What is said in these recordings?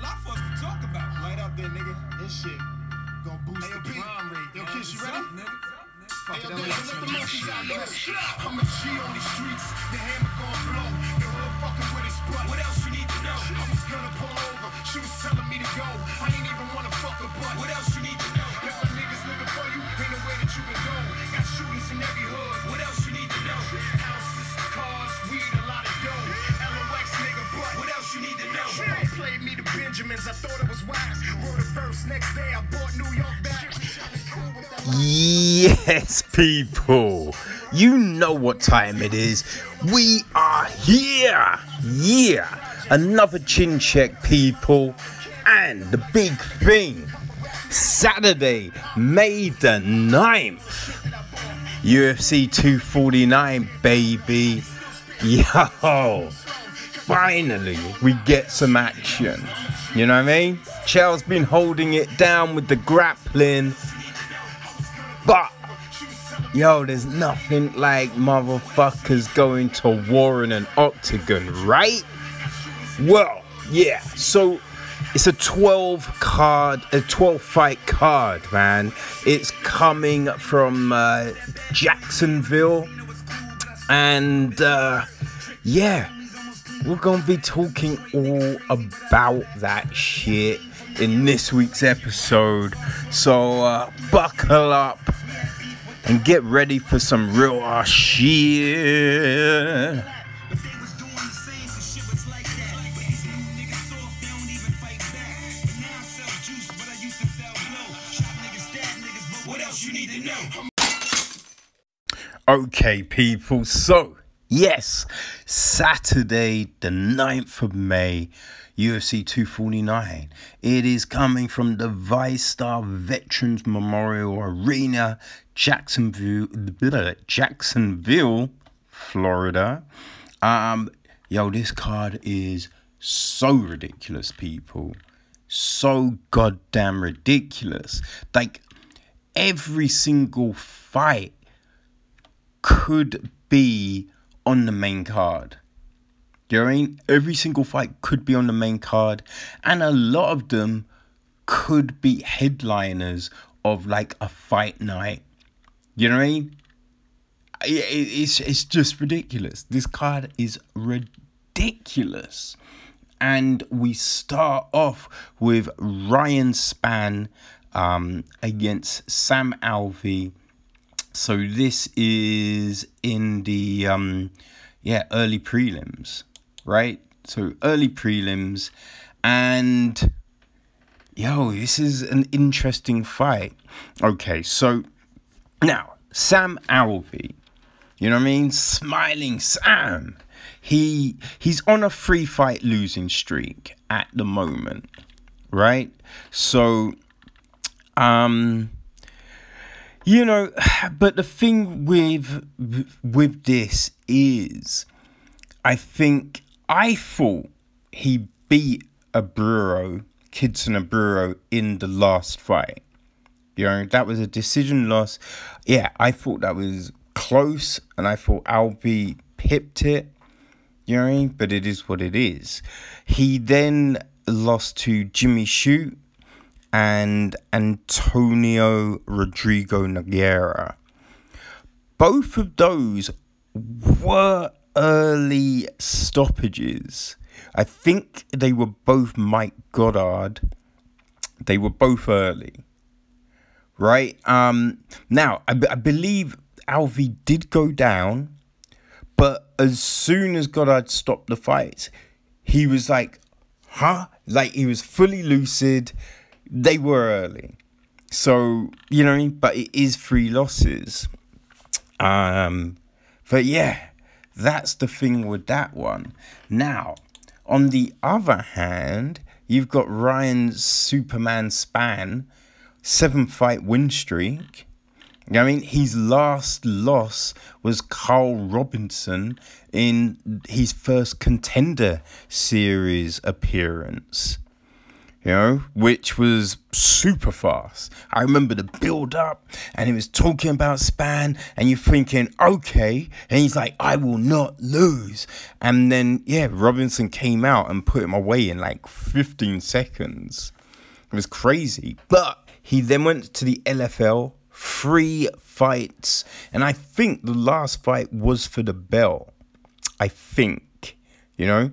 lot for us to talk about. Light up there, nigga. This shit gonna boost Hey, yo, the crime rate. Yo, Kiss, you ready? up, nigga? Fuck it, Hey, yo, I'm Dave, let the monkeys out, nigga. I'm a G on these streets. The hammer gon' blow. The hood fucking with his butt. What else you need to know? I was gonna pull over. She was telling me to go. I ain't even wanna fuck her butt. What else you need to know? If my niggas looking for you, ain't no way that you can go. Got shootings in every hood. What else you need to know? Houses, cars, weed, a lot of dough. Else you need to know? Played me the Benjamins. I thought it was wise. Wrote a verse next day. I bought New York back. Yes, people. You know what time it is. We are here. Yeah. Another chin check, people. And the big thing Saturday, May the 9th. UFC 249, baby. Yo. Finally, we get some action. You know what I mean? Chael's been holding it down with the grappling. But yo, there's nothing like motherfuckers going to war in an octagon, right? Well, yeah. So it's a 12 card, a 12 fight card, man. It's coming from uh, Jacksonville, and uh, yeah, we're gonna be talking all about that shit in this week's episode. So uh, buckle up and get ready for some real ass shit. Okay, people, so yes, Saturday, the 9th of May, UFC 249. It is coming from the VyStar Veterans Memorial Arena, Jacksonville, Jacksonville, Florida. Um, yo, this card is so ridiculous, people. So goddamn ridiculous. Like every single fight could be on the main card. Mean? Every single fight could be on the main card, and a lot of them could be headliners of like a fight night. You know what I mean? It's it's just ridiculous. This card is ridiculous. And we start off with Ryan Spann um, against Sam Alvey. So this is in the um, yeah early prelims, right? So early prelims, and yo, this is an interesting fight. Okay, so now Sam Alvey, you know what I mean? Smiling Sam. He he's on a free fight losing streak at the moment, right? So um you know, but the thing with with this is I think I thought he beat Abreu, Klidson Abreu in the last fight. You know, that was a decision loss. Yeah, I thought that was close and I thought Alvey pipped it. You know? But it is what it is. He then lost to Jimmy Shoot and Antonio Rodrigo Nogueira. Both of those were early stoppages. I think they were both Mike Goddard. They were both early. Right? Um now I, b- I believe Alvey did go down, but as soon as Goddard stopped the fight, he was like, huh? Like he was fully lucid. They were early. So, you know, but it is three losses. Um, but yeah, that's the thing with that one. Now, on the other hand, you've got Ryan's Superman Spann, seven fight win streak. I mean, his last loss was Carl Robinson in his first contender series appearance. You know, which was super fast. I remember the build up and he was talking about Spann and you're thinking, okay. And he's like, I will not lose. And then, yeah, Robinson came out and put him away in like 15 seconds. It was crazy. But he then went to the LFL, three fights. And I think the last fight was for the belt. I think, you know.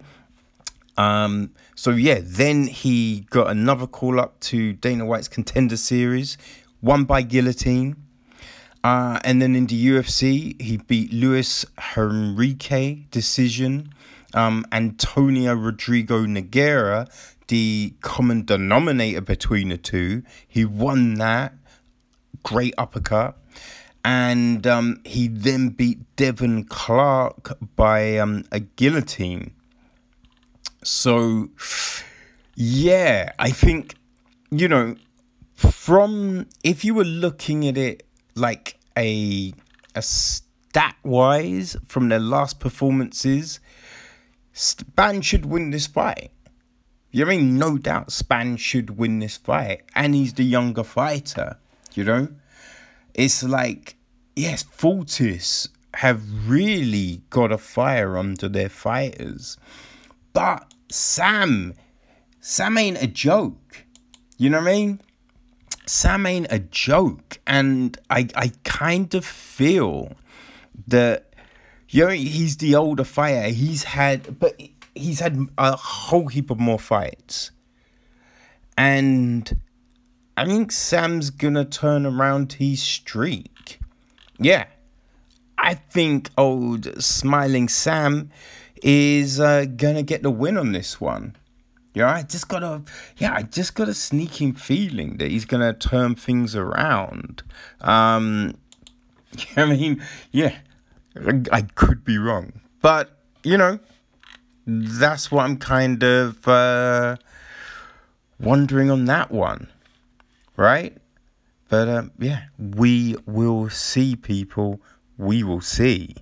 Um, so yeah, then he got another call up to Dana White's Contender Series, won by guillotine. Uh, and then in the UFC, he beat Luis Henrique decision. Um, Antonio Rodrigo Nogueira, the common denominator between the two, he won that. Great uppercut. And um, he then beat Devin Clark by um, a guillotine. So, yeah, I think, you know, from if you were looking at it like a a stat wise from their last performances, Spann should win this fight. You I mean? No doubt Spann should win this fight. And he's the younger fighter, you know? It's like, yes, Fortis have really got a fire under their fighters. But Sam, Sam ain't a joke. You know what I mean? Sam ain't a joke. And I, I kind of feel that, you know, he's the older fighter. He's had, but he's had a whole heap of more fights. And I think Sam's gonna turn around his streak. Yeah. I think old smiling Sam is uh, gonna get the win on this one. Yeah, I just got a yeah, I just got a sneaking feeling that he's gonna turn things around. Um, I mean, yeah, I, could be wrong, but you know, that's what I'm kind of uh, wondering on that one, right? But um, yeah, we will see, people. We will see.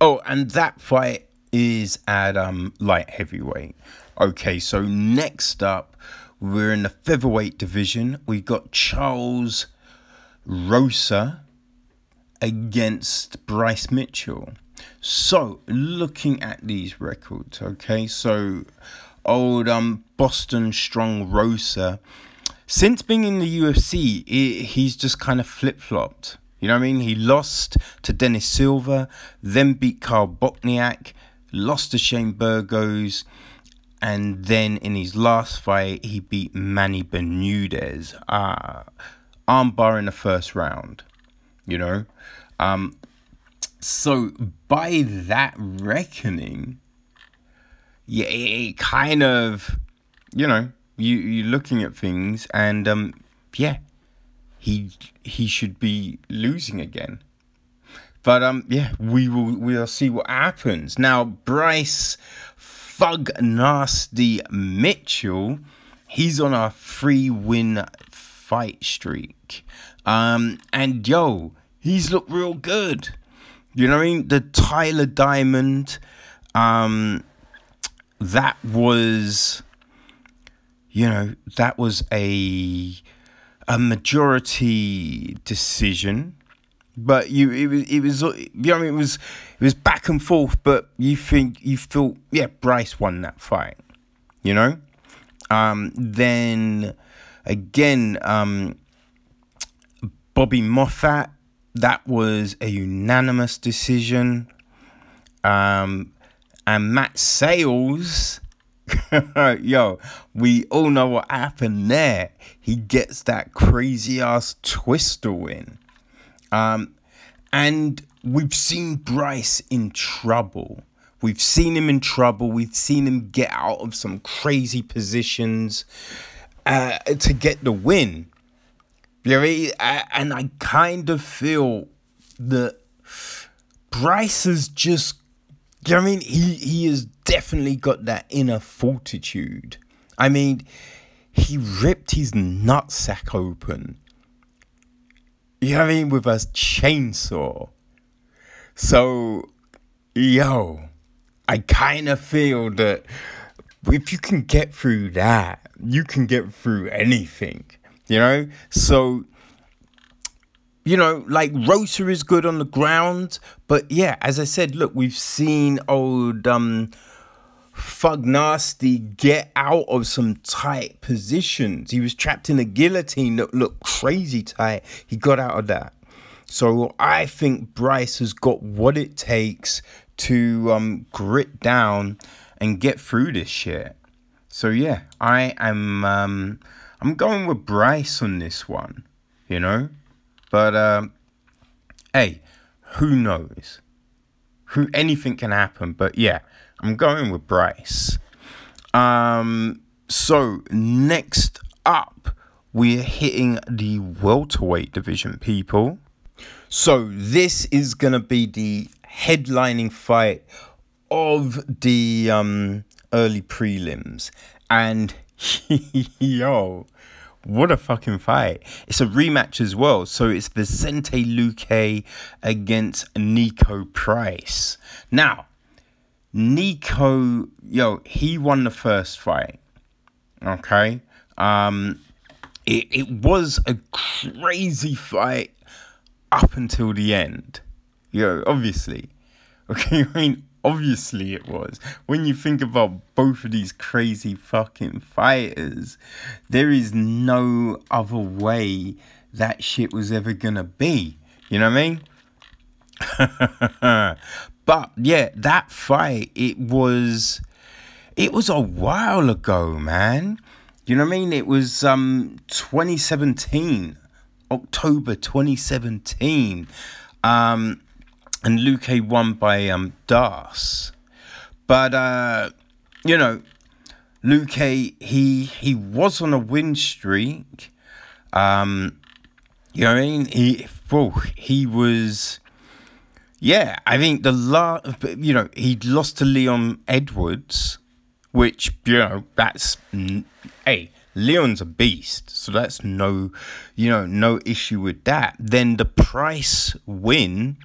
Oh, and that fight is at um light heavyweight. Okay, so next up, we're in the featherweight division. We've got Charles Rosa against Bryce Mitchell. So, looking at these records, okay, so old um Boston Strong Rosa, since being in the UFC, it, he's just kind of flip flopped. You know what I mean? He lost to Dennis Silva, then beat Karl Bochniak, lost to Shane Burgos, and then in his last fight, he beat Manny Bermudez, uh, armbar in the first round. You know, um, so by that reckoning, yeah, it kind of, you know, you you're looking at things, and um, yeah, he he should be losing again. But um, yeah, we will we'll see what happens. Now, Bryce Thug Nasty Mitchell, he's on a three win fight streak. Um, and yo, he's looked real good. You know what I mean? The Tyler Diamond, um, that was, you know, that was a a majority decision but you it was it was you know it was it was back and forth but you think you feel yeah Bryce won that fight you know um then again um Bobby Moffett that was a unanimous decision um and Matt Sayles, yo, we all know what happened there. He gets that crazy ass twister win. Um, and we've seen Bryce in trouble. We've seen him in trouble. We've seen him get out of some crazy positions uh, to get the win. And I kind of feel that Bryce has just, you know I mean? He, he has definitely got that inner fortitude. I mean, he ripped his nutsack open you know what I mean? With a chainsaw. So, yo, I kind of feel that if you can get through that, you can get through anything, you know? So, you know, like Rosa is good on the ground, but yeah, as I said, look, we've seen old um Thug Nasty get out of some tight positions. He was trapped in a guillotine that looked crazy tight. He got out of that. So I think Bryce has got what it takes to um, grit down and get through this shit. So yeah, I am um, I'm going with Bryce on this one, you know. But um, hey, who knows? Who anything can happen. But yeah, I'm going with Bryce. Um, so next up, we're hitting the welterweight division, people. So this is gonna be the headlining fight of the um, early prelims, and yo, what a fucking fight! It's a rematch as well. So it's Vicente Luque against Niko Price. Now, Niko, yo, he won the first fight. Okay. Um, it, it was a crazy fight up until the end. Yo, obviously. Okay, I mean, obviously it was. When you think about both of these crazy fucking fighters, there is no other way that shit was ever gonna be. You know what I mean? but yeah, that fight, it was it was a while ago, man. You know what I mean? It was um 2017. October 2017. Um, and Luque won by um, Das. But, uh, you know, Luque, he, he was on a win streak. Um, you know what I mean? He, well, he was, yeah, I think the last, you know, he lost to Leon Edwards, which, you know, that's, hey, Leon's a beast, so that's no, you know, no issue with that. Then the price win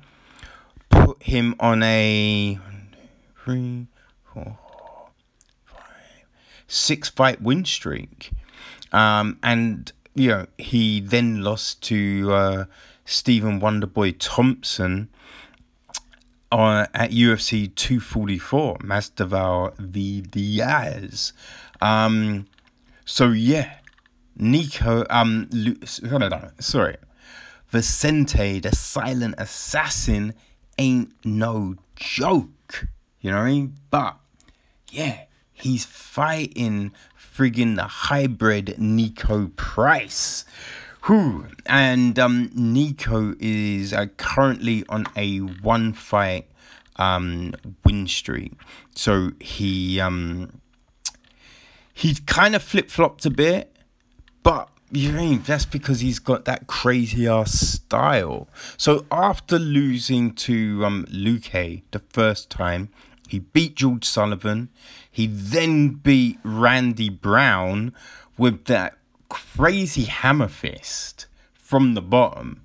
put him on a three, four, five, six fight win streak, um, and you know he then lost to uh, Stephen Wonderboy Thompson. On, at UFC 244, Masvidal v Diaz. Um, so yeah, Niko, um, Lu- sorry, Vicente, the silent assassin, ain't no joke. You know what I mean? But yeah, he's fighting friggin' the hybrid Niko Price. Who and um, Niko is uh, currently on a one fight um, win streak. So he um, he kind of flip flopped a bit, but you mean that's because he's got that crazy ass style. So after losing to um, Luque the first time, he beat George Sullivan. He then beat Randy Brown with that crazy hammer fist from the bottom.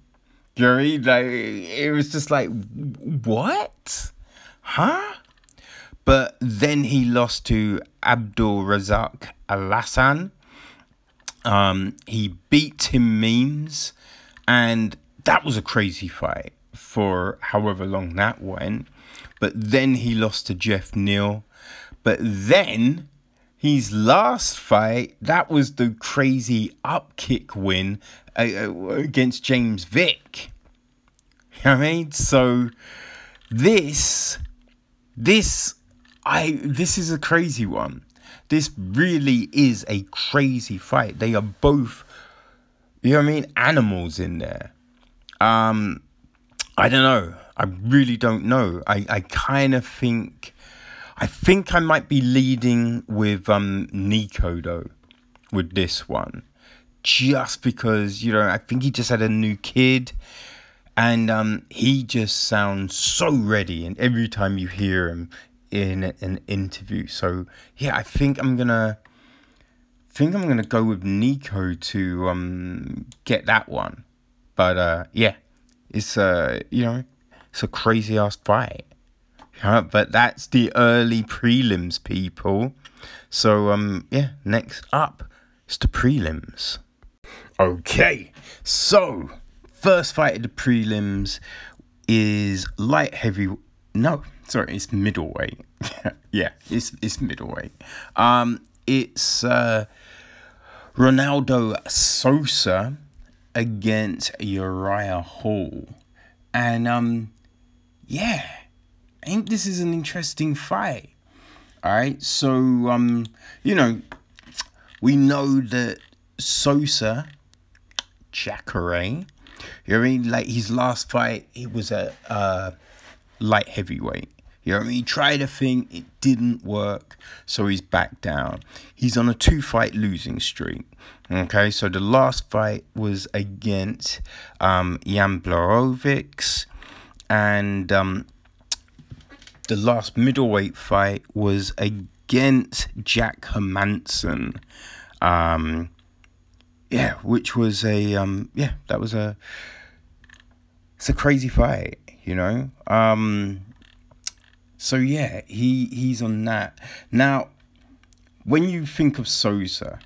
Jerry, like it was just like, what? Huh? But then he lost to Abdul Razak Alhassan. Um, he beat Tim Means, and that was a crazy fight for however long that went. But then he lost to Geoff Neal. But then his last fight, that was the crazy upkick win uh, uh, against James Vick. I mean? So this, this, I, this is a crazy one. This really is a crazy fight. They are both, you know I mean, animals in there. Um, I don't know. I really don't know. I, I kind of think, I think I might be leading with um Niko though, with this one, just because you know I think he just had a new kid, and um he just sounds so ready, and every time you hear him in an interview, so yeah, I think I'm gonna think I'm gonna go with Niko to um get that one, but uh yeah, it's uh you know it's a crazy ass fight. But that's the early prelims, people. So um, yeah. Next up is the prelims. Okay, so first fight of the prelims is light heavy. No, sorry, it's middleweight. yeah, it's it's middleweight. Um, it's uh, Ronaldo Souza against Uriah Hall, and um, yeah, I think this is an interesting fight. All right, so um, you know, we know that Souza, Jacare, you know what I mean? Like his last fight, he was a uh, light heavyweight. You know what I mean? He tried a thing, it didn't work, so he's back down. He's on a two fight losing streak. Okay, so the last fight was against um, Jan Blachowicz, and um, the last middleweight fight was against Jack Hermansson. Um, yeah, which was a um, yeah, that was a it's a crazy fight, you know. Um, so yeah, he he's on that now. When you think of Souza,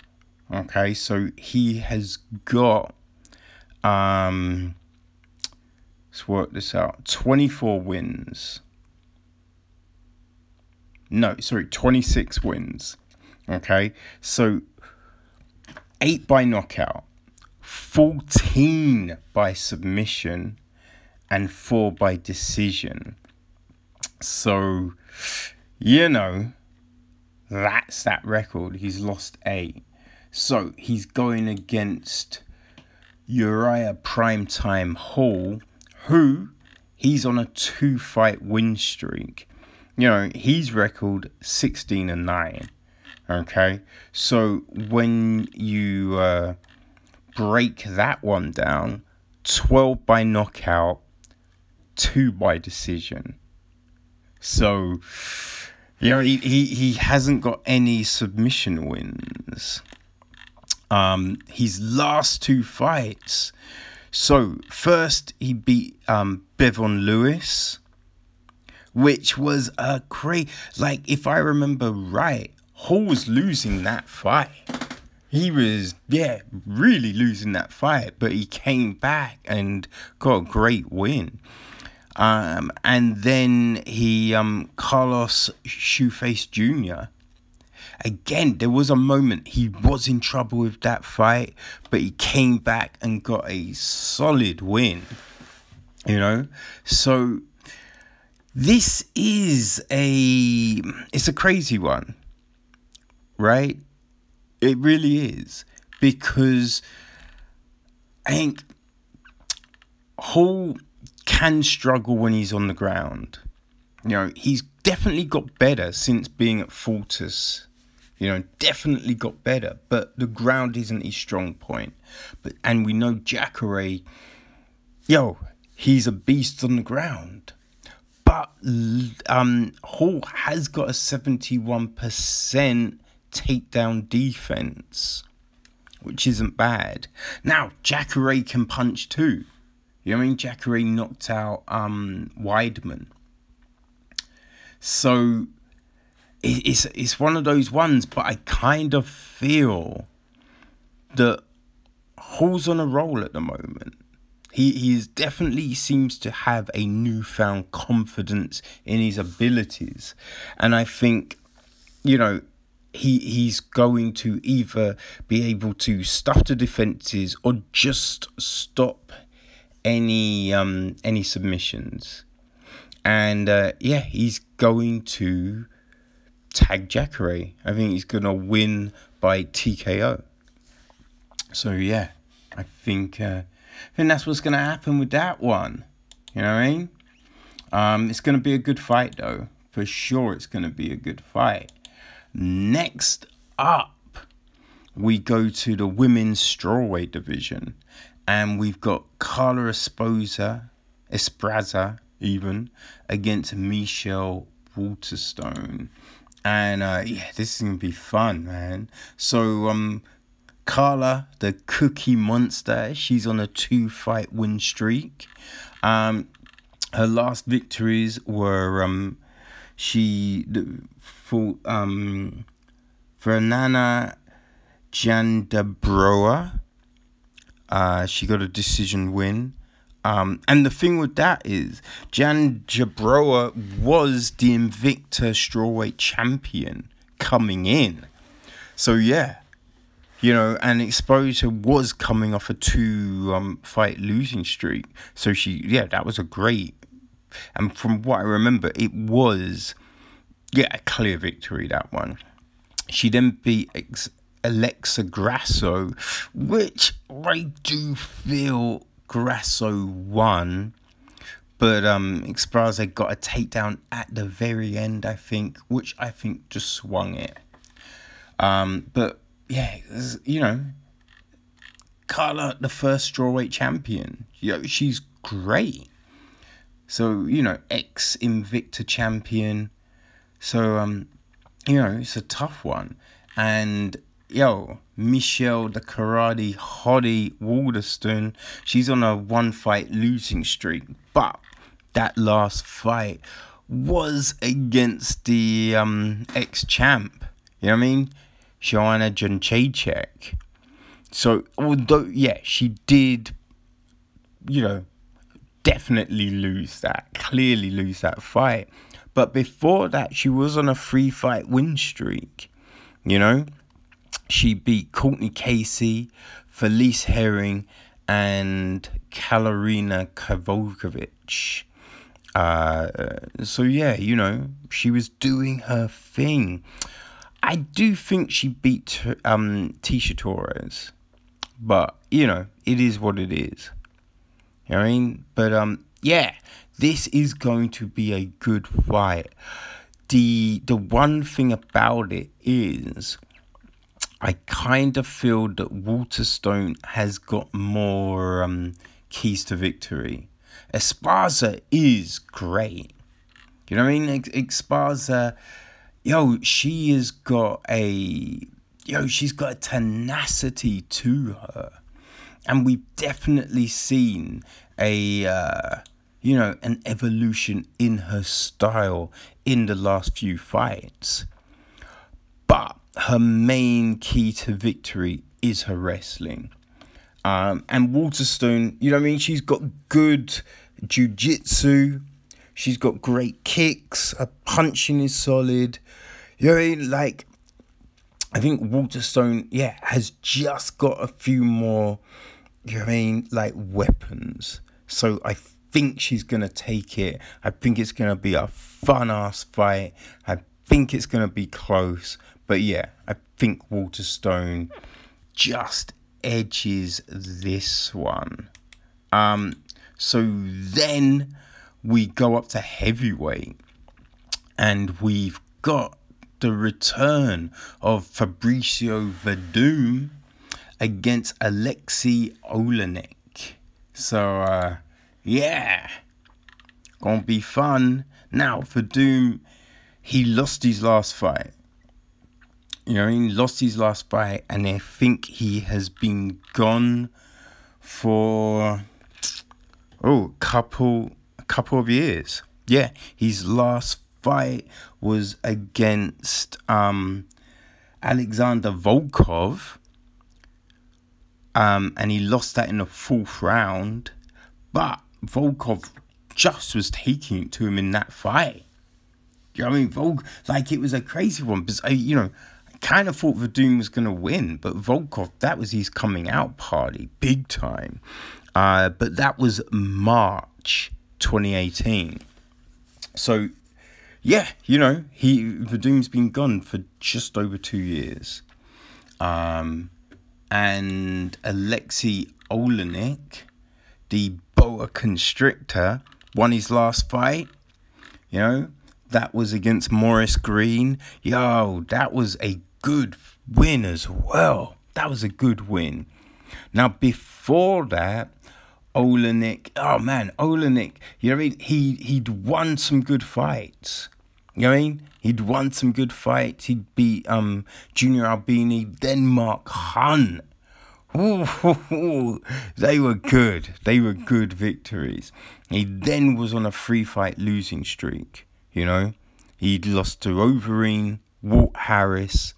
okay, so he has got um, let's work this out. Twenty four wins. No, sorry, twenty six wins. Okay, so 8 by knockout, 14 by submission, and 4 by decision. So, you know, that's that record. He's lost 8. So, he's going against Uriah Primetime Hall, who he's on a two fight win streak. You know, his record 16 and 9. Okay, so when you uh, break that one down, 12 by knockout, 2 by decision. So, you know, he, he, he hasn't got any submission wins. Um, his last two fights. So, first he beat um, Bevon Lewis, which was a great, like, if I remember right, Hall was losing that fight. He was, yeah, really losing that fight, but he came back and got a great win. Um, and then he, um, Carlos Shoeface Jr. Again, there was a moment he was in trouble with that fight, but he came back and got a solid win. You know, so this is a it's a crazy one right? It really is because I think Hall can struggle when he's on the ground. You know, he's definitely got better since being at Fortis. You know, definitely got better, but the ground isn't his strong point. But and we know Jacare, yo, he's a beast on the ground. But um, Hall has got a seventy-one percent takedown defense, which isn't bad. Now, Jacare can punch too. You know what I mean? Jacare knocked out um, Weidman. So it's it's one of those ones, but I kind of feel that Hall's on a roll at the moment. He he is definitely seems to have a newfound confidence in his abilities, and I think, you know, he he's going to either be able to stuff the defenses or just stop any um any submissions. And uh, yeah he's going to tag Jacare. I think he's gonna win by TKO so yeah I think uh, I think that's what's gonna happen with that one. You know what I mean? Um it's gonna be a good fight though. For sure it's gonna be a good fight. Next up, we go to the women's strawweight division, and we've got Carla Esposa, Espraza, even against Michelle Waterstone. And uh, yeah, this is gonna be fun, man. So um, Carla, the Cookie Monster, she's on a two-fight win streak. Um, her last victories were um she fought um, Fernanda Jandiroba. Uh, she got a decision win. Um, and the thing with that is, Jandiroba was the Invicta strawweight champion coming in. So yeah, you know, and Esparza was coming off a two um, fight losing streak. So she, yeah, that was a great. And from what I remember, it was, yeah, a clear victory that one. She then beat ex- Alexa Grasso, which I do feel Grasso won. But um, Esparza got a takedown at the very end, I think, which I think just swung it. Um, but yeah, you know, Carla, the first strawweight champion, you know, she's great. So you know, ex Invicta champion. So um, you know, it's a tough one, and yo, Michelle the karate hottie Waterson, she's on a one fight losing streak, but that last fight was against the um, ex champ. You know what I mean? Joanna Jędrzejczyk. So although yeah, she did, you know, definitely lose that, clearly lose that fight. But before that, she was on a three fight win streak. You know, she beat Courtney Casey, Felice Herring, and Karolina Kowalkiewicz. Uh, so yeah, you know, she was doing her thing. I do think she beat um, Tecia Torres, but you know, it is what it is. You know what I mean? But um, yeah, this is going to be a good fight. The the one thing about it is I kind of feel that Waterstone has got more um, keys to victory. Esparza is great. You know what I mean? Esparza, yo, she has got a, yo, she's got a tenacity to her. And we've definitely seen a, uh, you know, an evolution in her style in the last few fights. But her main key to victory is her wrestling. Um, and Waterstone, you know what I mean? She's got good jiu-jitsu. She's got great kicks. Her punching is solid. You know what I mean? Like, I think Waterstone, yeah, has just got a few more, you know what I mean? Like, weapons. So I think she's going to take it. I think it's going to be a fun ass fight. I think it's going to be close. But yeah, I think Waterstone just edges this one. Um, so then we go up to heavyweight, and we've got the return of Fabricio Werdum against Alexei Oleinik. So uh, yeah, gonna be fun. Now Werdum, he lost his last fight. You know, he lost his last fight, and I think he has been gone for oh, couple a couple of years. Yeah, his last fight was against um, Alexander Volkov, um, and he lost that in the fourth round. But Volkov just was taking it to him in that fight. You know what I mean? Volk, like it was a crazy one because I, you know, I kind of thought Werdum was going to win, but Volkov, that was his coming out party, big time. Uh, but that was March 2018. So, yeah, you know, he Werdum's been gone for just over two years. Um, and Alexei Oleinik, the boa constrictor, won his last fight. You know, that was against Maurice Greene. Yo, that was a good win as well. That was a good win. Now, before that, Oleinik, oh man, Oleinik, you know what I mean? He, he'd won some good fights. You know what I mean? He'd won some good fights. He'd beat um, Junior Albini, then Mark Hunt. Ooh, they were good. They were good victories. He then was on a three fight losing streak, you know? He'd lost to Overeem, Walt Harris,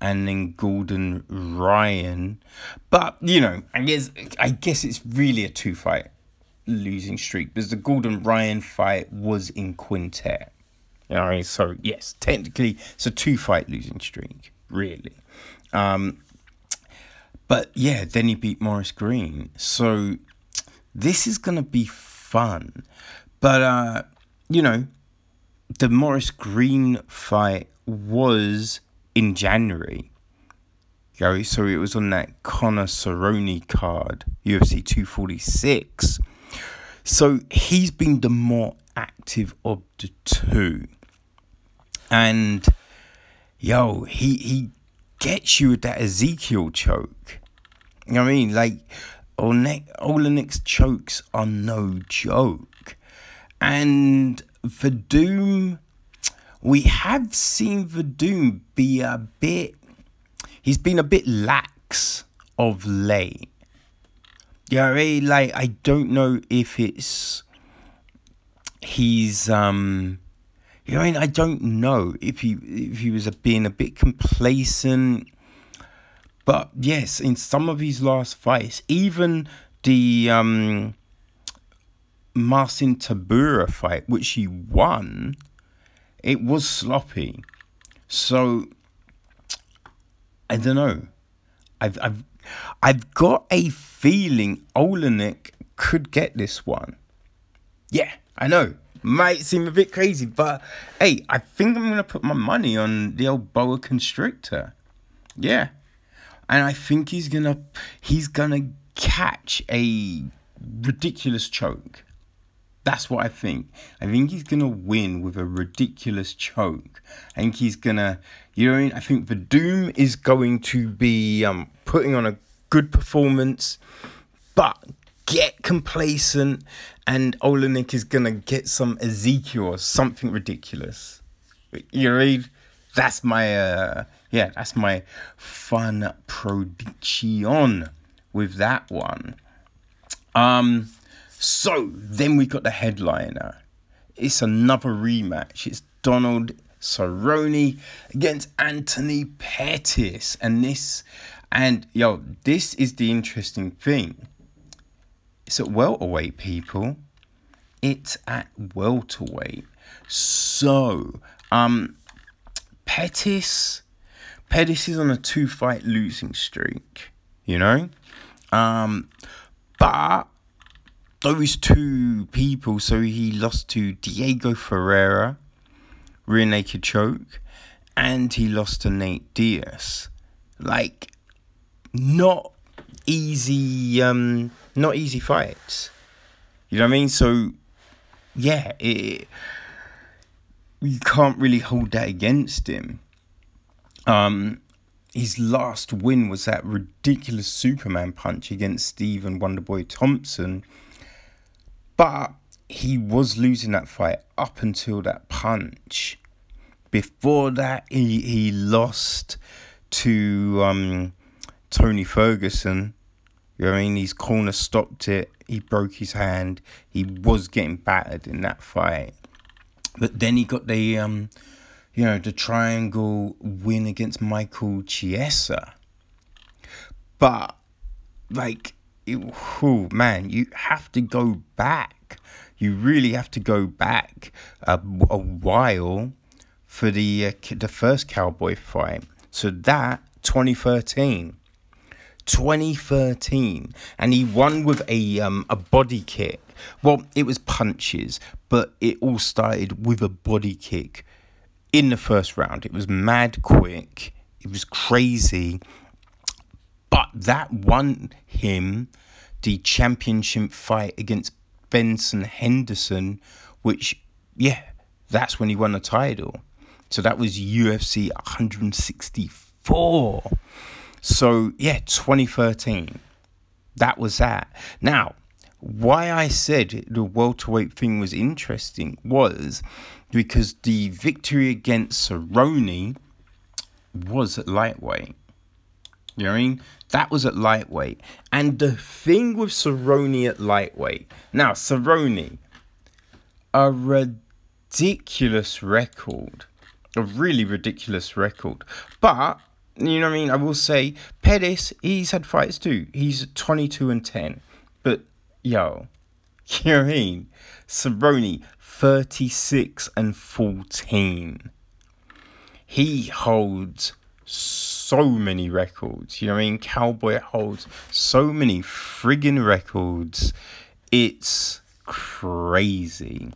and then Gordon Ryan. But you know, I guess I guess it's really a two fight losing streak because the Gordon Ryan fight was in quintet. You I mean? so yes, technically it's a two fight losing streak, really. Um, but yeah, then he beat Maurice Greene. So this is gonna be fun. But uh, you know, the Maurice Greene fight was in January. Go, so it was on that Conor Cerrone card, UFC 246. So he's been the more active of the two. And yo, he he gets you with that Ezekiel choke. You know what I mean? Like Oleinik, Oleinik's chokes are no joke. And Werdum, we have seen Werdum be a bit, he's been a bit lax of late. Yeah, really, like I don't know if it's he's um you know I mean? I don't know if he if he was a, being a bit complacent. But yes in some of his last fights even the um Marcin Tybura fight which he won it was sloppy so I don't know I've I've I've got a feeling Oleinik could get this one. Yeah, I know. Might seem a bit crazy, but hey, I think I'm gonna put my money on the old boa constrictor. Yeah. And I think he's gonna he's gonna catch a ridiculous choke. That's what I think. I think he's gonna win with a ridiculous choke. I think he's gonna, you know, I, think the Doom is going to be um, putting on a good performance, but get complacent, and Oleinik is gonna get some Ezekiel or something ridiculous. You read? That's my uh, yeah, that's my fun prediction with that one. Um. So then we got the headliner. It's another rematch. It's Donald Cerrone against Anthony Pettis. And this, and yo, this is the interesting thing. It's at welterweight, people. It's at welterweight. So, um, Pettis, Pettis is on a two fight losing streak, you know? Um, but those two people, so he lost to Diego Ferreira, rear naked choke, and he lost to Nate Diaz. Like, not easy, um, not easy fights. You know what I mean? So, yeah, it, you can't really hold that against him. Um, his last win was that ridiculous Superman punch against Stephen Wonderboy Thompson but he was losing that fight up until that punch. Before that, he, he lost to um, Tony Ferguson. You know what I mean? His corner stopped it. He broke his hand. He was getting battered in that fight. But then he got the, um, you know, the triangle win against Michael Chiesa. But, like, oh man, you have to go back. You really have to go back a, a while for the uh, the first cowboy fight. So that 2013. 2013 and he won with a um a body kick well it was punches but it all started with a body kick in the first round it was mad quick it was crazy but that won him the championship fight against Benson Henderson, which, yeah, that's when he won the title. So that was UFC 164. So, yeah, 2013. That was that. Now, why I said the welterweight thing was interesting was because the victory against Cerrone was lightweight. You know what I mean? That was at lightweight. And the thing with Cerrone at lightweight. Now, Cerrone, a ridiculous record. A really ridiculous record. But, you know what I mean? I will say, Pettis, he's had fights too. He's 22 and 10. But, yo, you know what I mean? Cerrone, 36 and 14. He holds so many records. You know what I mean? Cowboy holds so many friggin' records. It's crazy.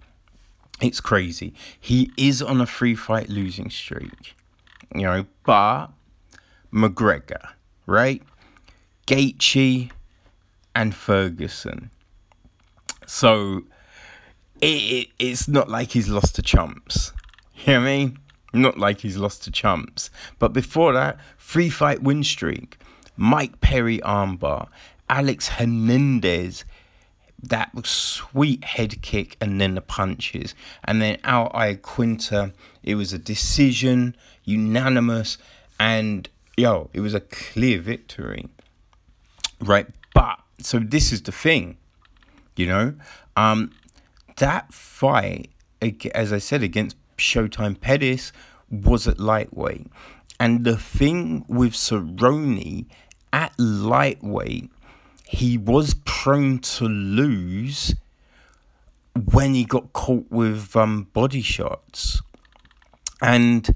It's crazy. He is on a free fight losing streak. You know, but McGregor, right? Gaethje and Ferguson. So it, it, it's not like he's lost to chumps. You know what I mean? Not like he's lost to chumps. But before that, free fight win streak. Mike Perry armbar. Alex Hernandez. That sweet head kick and then the punches. And then Al Iaquinta. It was a decision, unanimous, and yo, it was a clear victory. Right? But so this is the thing, you know? Um that fight, as I said, against Showtime Pettis was at lightweight. And the thing with Cerrone at lightweight, he was prone to lose when he got caught with um, body shots. And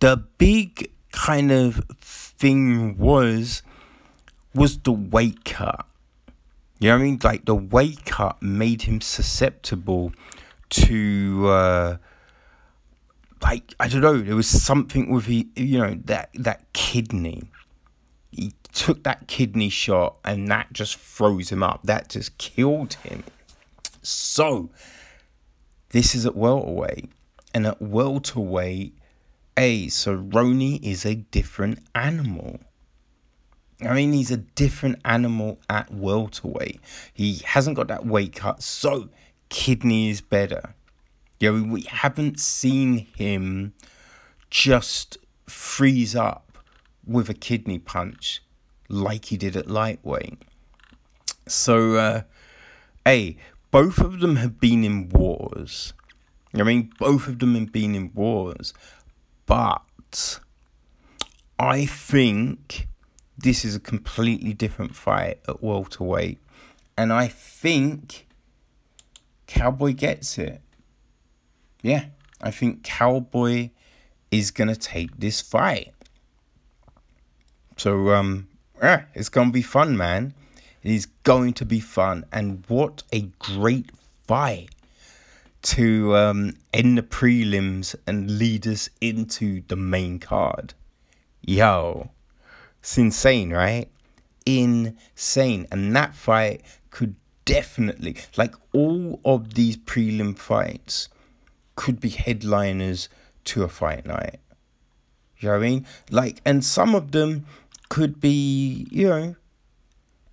the big kind of thing was was the weight cut. You know what I mean? Like the weight cut made him susceptible to uh, like I don't know. There was something with he, you know, that that kidney. He took that kidney shot, and that just froze him up. That just killed him. So this is at welterweight, and at welterweight, a Cerrone is a different animal. I mean, he's a different animal at welterweight. He hasn't got that weight cut, so kidney is better. You know, we haven't seen him just freeze up with a kidney punch like he did at lightweight. So, uh, hey, both of them have been in wars. I mean, both of them have been in wars, but I think this is a completely different fight at welterweight, and I think Cowboy gets it. Yeah, I think Cowboy is gonna take this fight. So um, yeah, it's gonna be fun, man. It is going to be fun, and what a great fight to um, end the prelims and lead us into the main card. Yo, it's insane, right? Insane. And that fight could definitely, like all of these prelim fights, could be headliners to a fight night. You know what I mean? Like, and some of them could be, you know,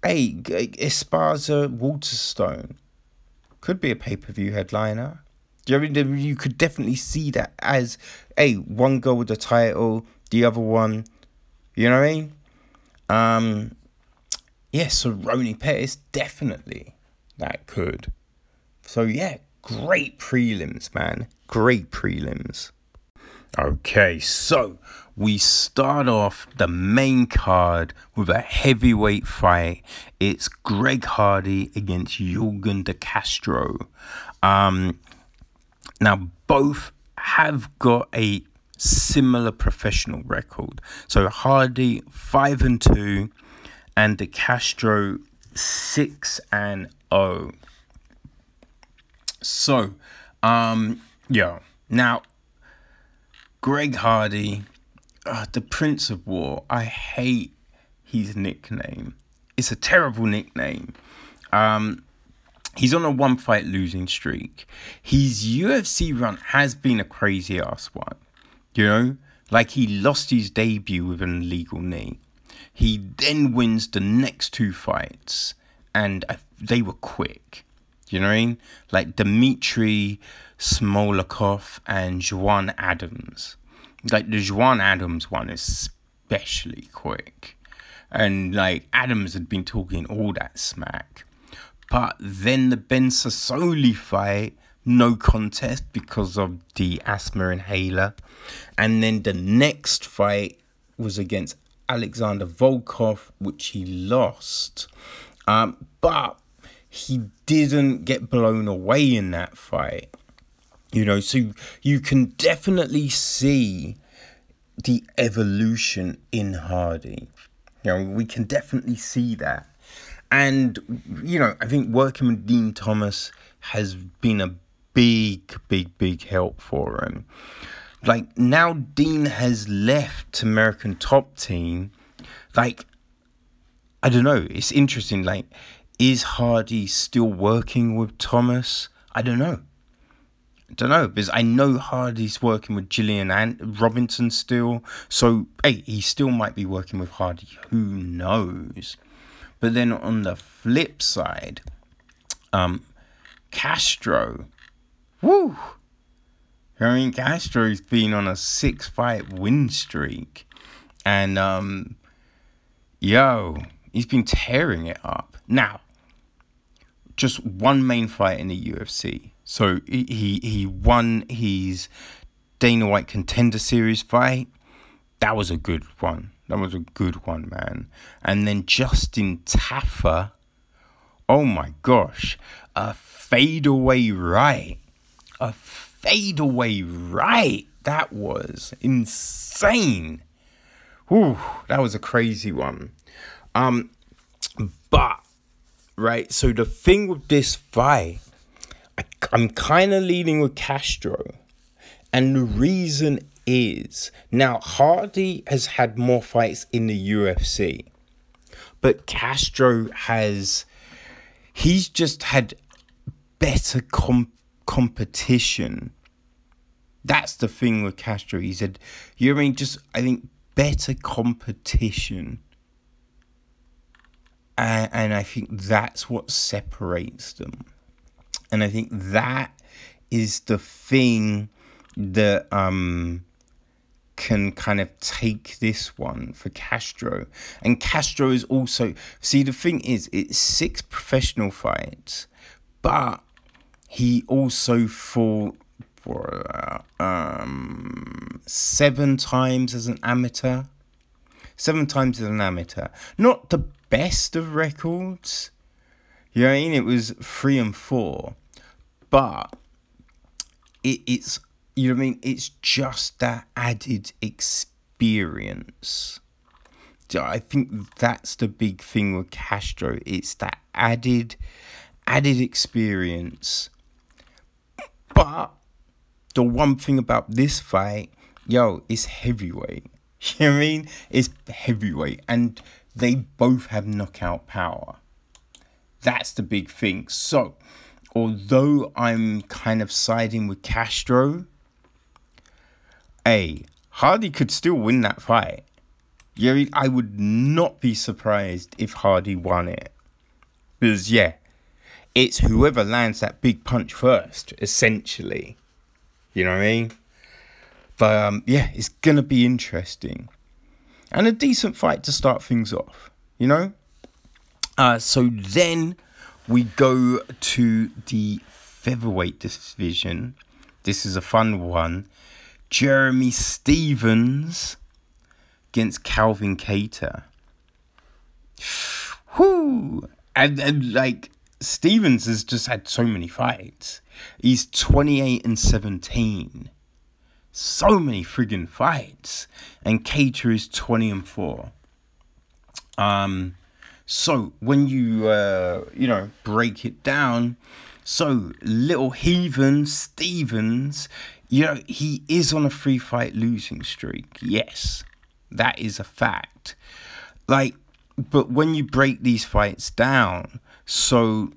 hey, Esparza Waterson could be a pay per view headliner. You know I mean? You could definitely see that as, hey, one go with the title, the other one, you know what I mean? Um, yeah, Cerrone Pettis definitely that could. So yeah, great prelims, man. Great prelims. Okay, so we start off the main card with a heavyweight fight. It's Greg Hardy against Yorgan De Castro. Um, now both have got a similar professional record. So Hardy five and two, and De Castro six and zero. So, um, yeah. Now, Greg Hardy, uh, the Prince of War. I hate his nickname. It's a terrible nickname. Um, He's on a one fight losing streak. His UFC run has been a crazy ass one. You know, like he lost his debut with an illegal knee. He then wins the next two fights, and they were quick. You know what I mean? Like Dmitry Smoliakov and Juan Adams. Like the Juan Adams one is especially quick. And like Adams had been talking all that smack. But then the Ben Sosoli fight no contest because of the asthma inhaler. And then the next fight was against Alexander Volkov, which he lost. Um, but he didn't get blown away in that fight. You know, so you can definitely see the evolution in Hardy. You know, we can definitely see that. And, you know, I think working with Dean Thomas has been a big, big, big help for him. Like, now Dean has left American Top Team. Like, I don't know. It's interesting. Like, is Hardy still working with Thomas? I don't know. I don't know because I know Hardy's working with Gillian and Robinson still. So hey, he still might be working with Hardy. Who knows? But then on the flip side, um, Castro, woo. I mean, Castro's been on a six-fight win streak, and um, yo, he's been tearing it up. Now, just one main fight in the UFC. So he he, won his Dana White Contender Series fight. That was a good one. That was a good one, man. And then Justin Tafa. Oh my gosh, a fadeaway right, a fadeaway right. That was insane. Whew, that was a crazy one. Um, but right, so the thing with this fight I, I'm kind of leaning with Castro. And the reason is now Hardy has had more fights in the UFC, but Castro has he's just had better com- competition. That's the thing with Castro. He said, you know I mean? Just I think better competition. And, and I think that's what separates them. And I think that is the thing that um can kind of take this one for Castro. And Castro is also see the thing is it's six professional fights, but he also fought um seven times as an amateur. Seven times as an amateur. Not the best of records. You know what I mean? It was three and four but it, it's you know what I mean. It's just that added experience. I think that's the big thing with Castro. It's that added added experience. But the one thing about this fight, yo, it's heavyweight. You know what I mean? It's heavyweight. And they both have knockout power. That's the big thing. So although I'm kind of siding with Castro, A, Hardy could still win that fight. Yeah, I would not be surprised if Hardy won it. Because, yeah, it's whoever lands that big punch first, essentially. You know what I mean? But, um, yeah, it's going to be interesting. And a decent fight to start things off, you know? Uh, so then we go to the featherweight division. This is a fun one. Jeremy Stephens against Calvin Kattar. Whoo! And, and like Stephens has just had so many fights. He's 28 and 17. So many friggin' fights. And Kattar is 20 and 4. Um so when you uh, you know break it down, so little heathen Stephens, you know he is on a free fight losing streak. Yes, that is a fact. Like, but when you break these fights down, so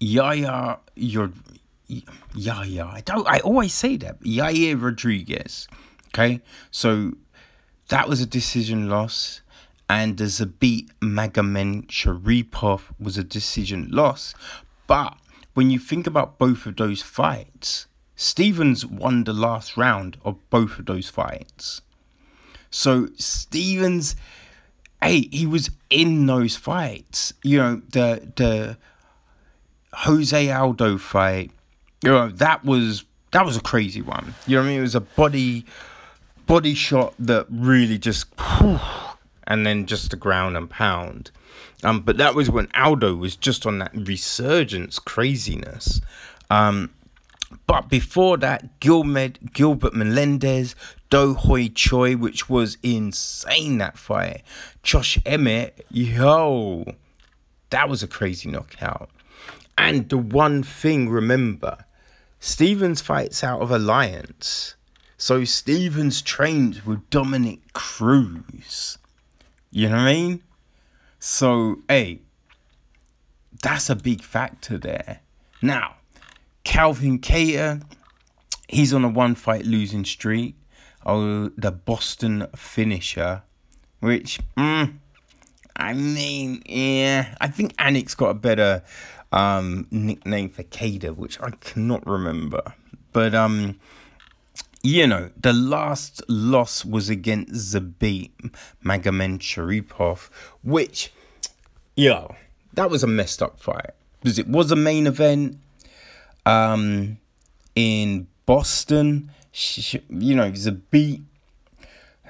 Yaya, you're Yaya. I don't. I always say that Yair Rodriguez. Okay, so that was a decision loss and the Zabit Magomedsharipov was a decision loss. But when you think about both of those fights, Stephens won the last round of both of those fights. So Stephens, hey, he was in those fights. You know, the the Jose Aldo fight, you know, that was that was a crazy one. You know what I mean? It was a body body shot that really just and then just the ground and pound. Um, but that was when Aldo was just on that resurgence craziness. Um, but before that, Gilmed, Gilbert Melendez, Doo Ho Choi, which was insane that fight. Josh Emmett, yo, that was a crazy knockout. And the one thing, remember, Stephens fights out of alliance. So Stephens trains with Dominick Cruz. You know what I mean? So, hey, that's a big factor there. Now, Calvin Kattar, he's on a one fight losing streak. Oh, the Boston finisher, which, mm, I mean, yeah, I think Anik's got a better um, nickname for Kattar, which I cannot remember. But, um, you know, the last loss was against Zabit Magomedsharipov, which, yo, that was a messed up fight. Because it was a main event um, in Boston. You know, Zabit,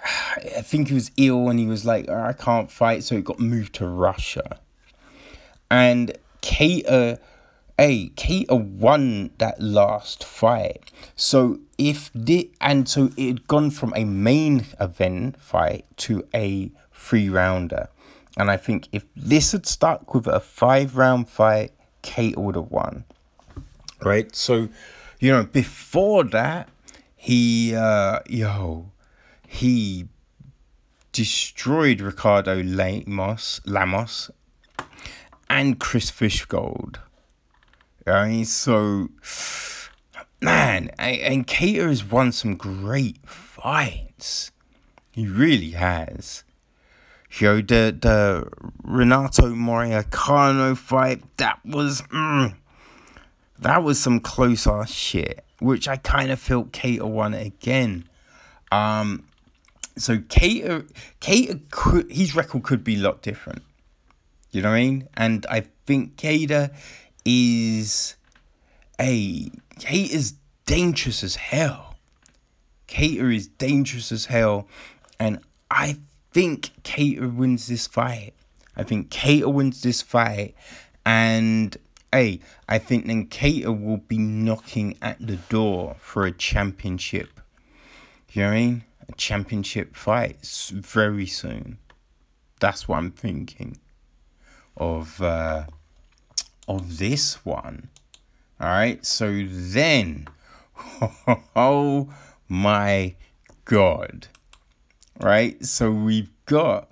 I think he was ill and he was like, oh, I can't fight, so he got moved to Russia. And Kattar a Kattar won that last fight. So if the and so it had gone from a main event fight to a three rounder. And I think if this had stuck with a five round fight, Kattar would have won. Right? So, you know, before that, he uh yo, he destroyed Ricardo Lamas Lamas and Chris Fishgold. I mean, so man, and Kattar has won some great fights. He really has. You know, the the Renato Moicano fight, that was mm, that was some close ass shit. Which I kind of felt Kattar won again. Um so Kattar Kattar could his record could be a lot different. You know what I mean? And I think Kattar is a Kate is dangerous as hell. Kattar is dangerous as hell, and I think Kattar wins this fight. I think Kattar wins this fight, and hey, I think then Kattar will be knocking at the door for a championship. You know what I mean? A championship fight very soon. That's what I'm thinking of. Uh, of this one. All right, so then, oh my god, right? So we've got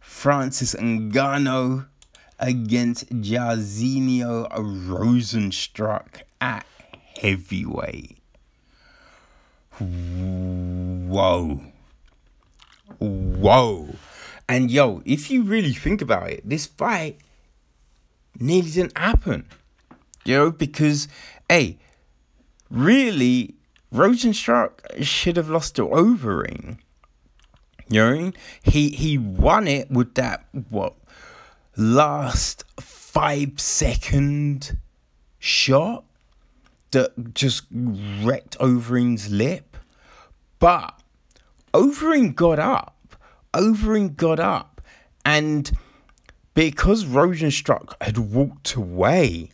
Francis Ngannou against Jairzinho Rozenstruik at heavyweight. Whoa. Whoa. And yo, if you really think about it, this fight nearly didn't happen. You know, because, hey, really, Rozenstruik should have lost to Overeem. You know? He he won it with that what last five second shot that just wrecked Overeem's lip. But Overeem got up. Overeem got up and because Rozenstruik had walked away,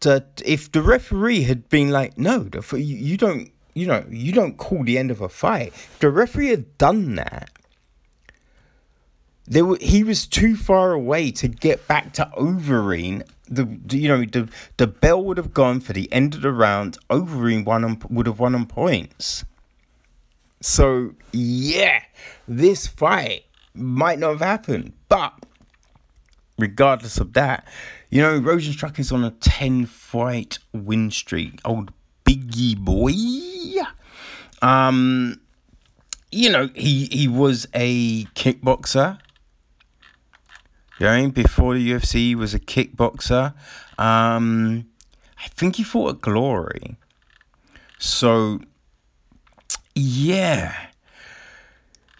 that if the referee had been like, no, the, you, you don't, you know, you don't call the end of a fight. If the referee had done that, there were, he was too far away to get back to Overeem. The, the you know the the bell would have gone for the end of the round. Overeem won on, would have won on points. So yeah, this fight might not have happened, but regardless of that, you know, Rozenstruik is on a 10 fight win streak. Old Biggie boy. Um, you know, he, he was a kickboxer. You know? Before the UFC, he was a kickboxer. Um, I think he fought at Glory. So, yeah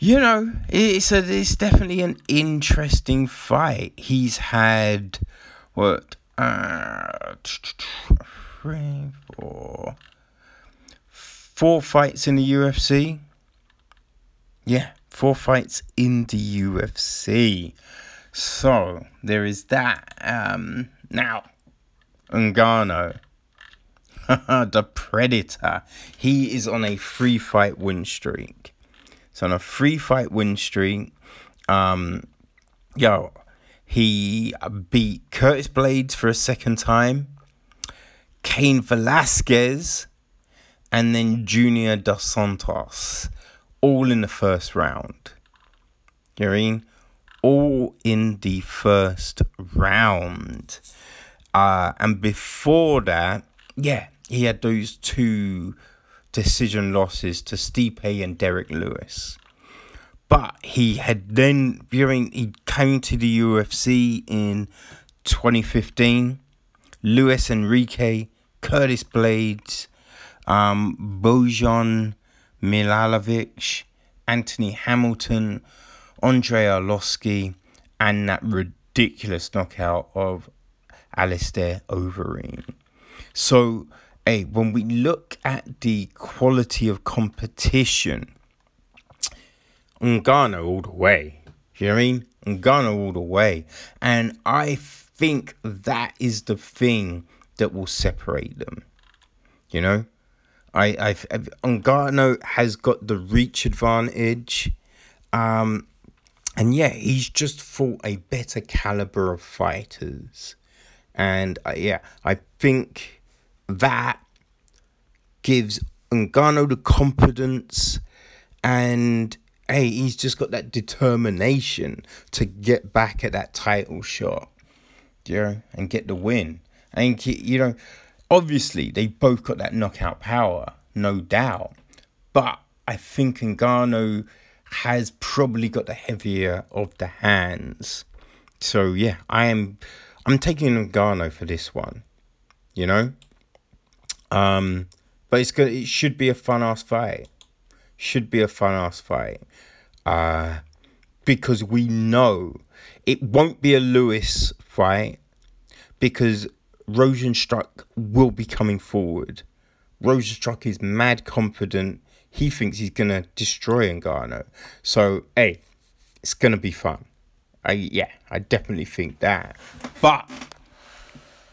you know, it's a, it's definitely an interesting fight. He's had what uh, three, four, four fights in the UFC. Yeah, four fights in the UFC. So there is that. Um, now, Ngannou, the Predator, he is on a three fight win streak. So on a free fight win streak, um, yo, he beat Curtis Blaydes for a second time, Cain Velasquez, and then Junior Dos Santos, all in the first round. You know I mean? All in the first round. Uh, and before that, yeah, he had those two decision losses to Stipe and Derrick Lewis. But he had then, during he came to the UFC in 2015. Luis Henrique, Curtis Blaydes, um, Bojan Mihajlovic, Anthony Hamilton, Andrei Arlovsky, and that ridiculous knockout of Alistair Overeem. So, hey, when we look at the quality of competition, Ngannou all the way. You know what I mean? Ngannou all the way. And I think that is the thing that will separate them. You know? I, I've, I've has got the reach advantage. Um, and yeah, he's just fought a better caliber of fighters. And uh, yeah, I think that gives Ngannou the confidence and hey, he's just got that determination to get back at that title shot, yeah, and get the win. And you know, obviously they both got that knockout power, no doubt. But I think Ngannou has probably got the heavier of the hands. So yeah, I am I'm taking Ngannou for this one. You know? Um but it's good it should be a fun ass fight. Should be a fun ass fight. Uh because we know it won't be a Lewis fight because Rozenstruik will be coming forward. Rozenstruik is mad confident. He thinks he's gonna destroy Ngannou. So hey, it's gonna be fun. I yeah, I definitely think that. But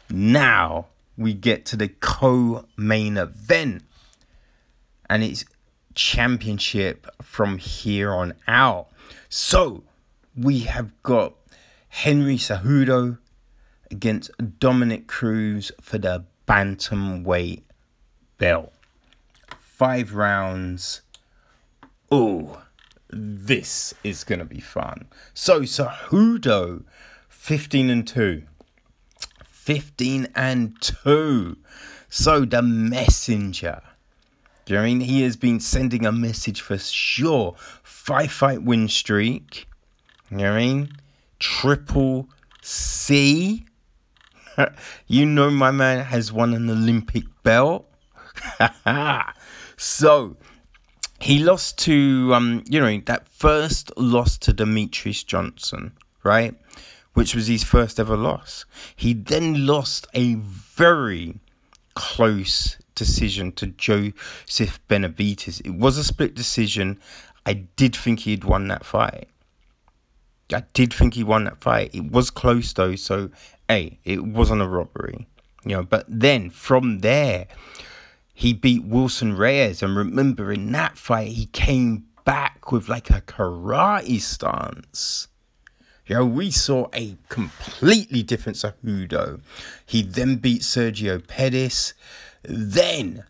now we get to the co-main event, and it's championship from here on out. So we have got Henry Cejudo against Dominick Cruz for the bantamweight belt. Five rounds. Oh, this is gonna be fun. So Cejudo, fifteen and two. 15 and 2. So the messenger. Do you mean? He has been sending a message for sure. Five fight win streak. You know what I mean? Triple C. you know my man has won an Olympic belt. so he lost to um, you know, that first loss to Demetrious Johnson, right? Which was his first ever loss. He then lost a very close decision to Joseph Benavides. It was a split decision. I did think he'd won that fight. I did think he won that fight. It was close though, so hey, it wasn't a robbery. You know, but then from there, he beat Wilson Reis. And remember, in that fight, he came back with like a karate stance. You know, we saw a completely different Cejudo. He then beat Sergio Pettis. Then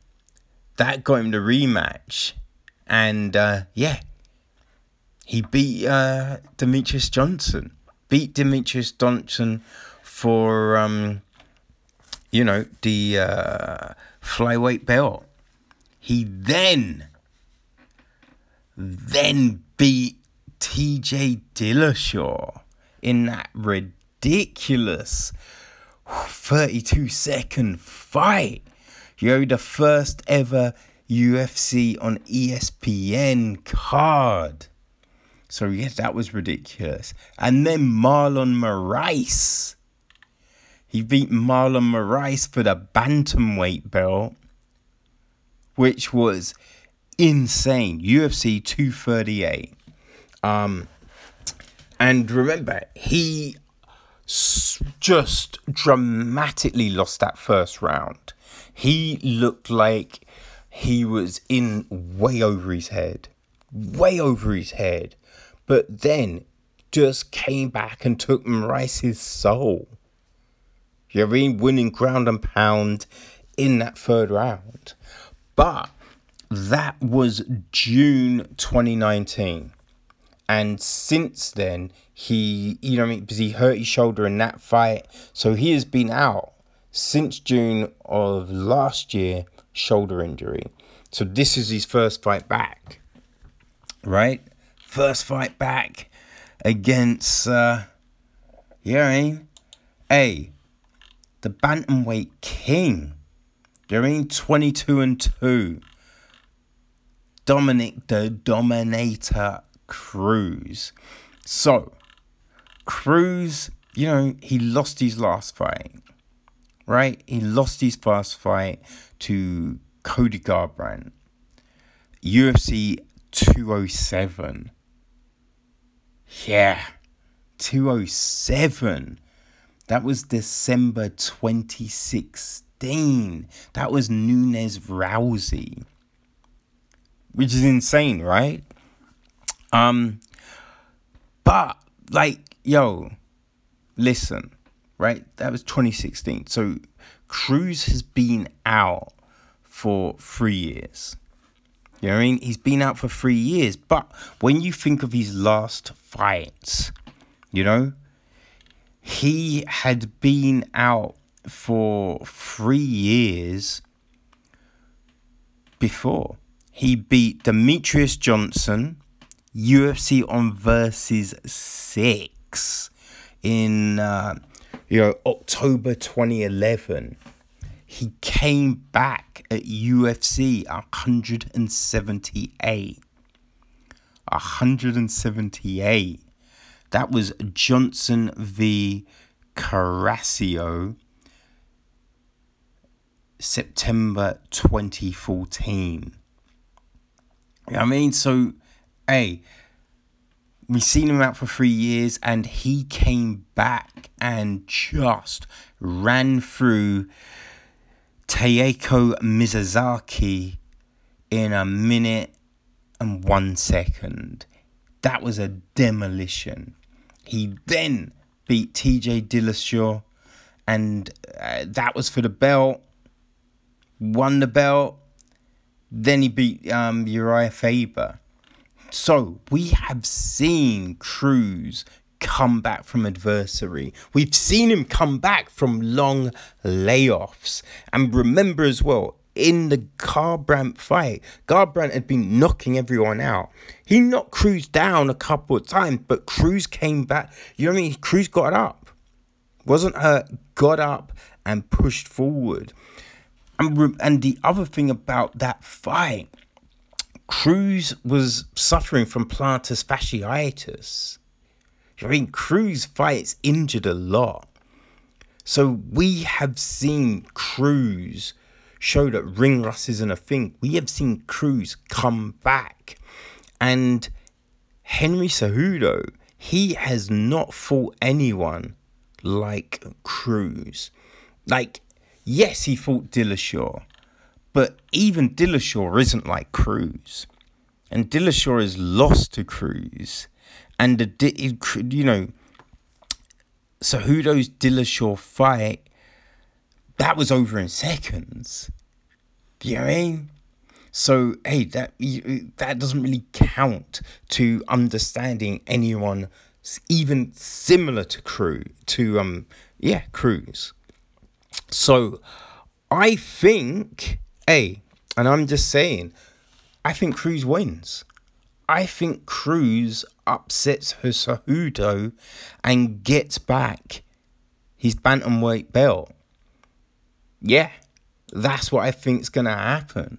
that got him the rematch. And uh, yeah, he beat uh, Demetrious Johnson. Beat Demetrious Johnson for, um, you know, the uh, flyweight belt. He then, then beat TJ Dillashaw in that ridiculous 32 second fight. You know, the first ever UFC on ESPN card. So, yeah, that was ridiculous. And then Marlon Moraes. He beat Marlon Moraes for the bantamweight belt, which was insane. UFC 238. Um, and remember, he just dramatically lost that first round. He looked like he was in way over his head, way over his head, but then just came back and took Rice's soul. You know what I mean? Winning ground and pound in that third round. But that was June 2019. And since then, he, you know I mean? Because he hurt his shoulder in that fight. So he has been out since June of last year, shoulder injury. So this is his first fight back. Right? First fight back against, uh, you know what I mean? Hey, the Bantamweight King. Mean? 22 and 2. Dominic the Dominator Cruz. So, Cruz, you know, he lost his last fight, right? He lost his first fight to Cody Garbrandt. UFC 207. Yeah, 207. That was December 2016. That was Nunes Rousey. Which is insane, right? Um but like yo, listen, right? That was 2016. So Cruz has been out for 3 years. You know what I mean? He's been out for 3 years, but when you think of his last fights, you know, he had been out for three years before. He beat Demetrious Johnson, UFC on versus six in uh, you know October 2011. He came back at UFC 178. 178. That was Johnson v. Cariaso, September 2014. You know what I mean? So, hey, we've seen him out for three years and he came back and just ran through Takeya Mizugaki in a minute and one second. That was a demolition. He then beat TJ Dillashaw, and uh, that was for the belt. Won the belt. Then he beat um, Urijah Faber. So we have seen Cruz come back from adversary. We've seen him come back from long layoffs. And remember as well, in the Garbrandt fight, Garbrandt had been knocking everyone out. He knocked Cruz down a couple of times, but Cruz came back. You know what I mean? Cruz got up. Wasn't hurt, got up and pushed forward. And, and the other thing about that fight, Cruz was suffering from plantar fasciitis. I mean, Cruz fights injured a lot. So we have seen Cruz show that ring rust isn't a thing. We have seen Cruz come back. And Henry Cejudo, he has not fought anyone like Cruz. Like, yes, he fought Dillashaw, but even Dillashaw isn't like Cruz. And Dillashaw is lost to Cruz. And, the, you know, Cejudo's Dillashaw fight, that was over in seconds. You know what I mean? So hey, that that doesn't really count to understanding anyone even similar to Crew to um yeah Cruz. So I think hey, and I'm just saying, I think Cruz wins. I think Cruz upsets Cejudo and gets back his bantamweight belt. Yeah, that's what I think's gonna happen.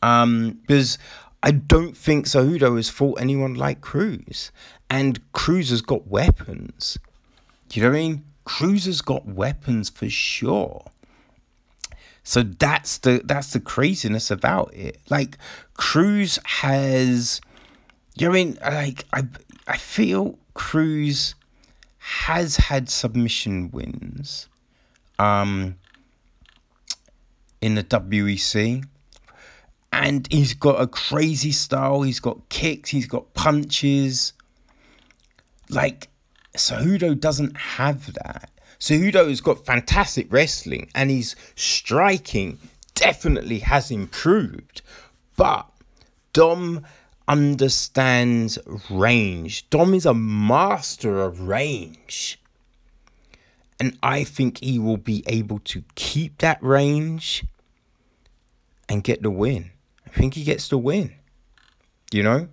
Um, because I don't think Cejudo has fought anyone like Cruz, and Cruz has got weapons. Do you know what I mean? Cruz has got weapons for sure. So that's the that's the craziness about it. Like Cruz has you know I mean like I I feel Cruz has had submission wins um in the WEC and he's got a crazy style, he's got kicks, he's got punches. Like Cejudo doesn't have that. Cejudo has got fantastic wrestling and his striking definitely has improved. But Dom understands range. Dom is a master of range. And I think he will be able to keep that range and get the win. I think he gets the win. You know?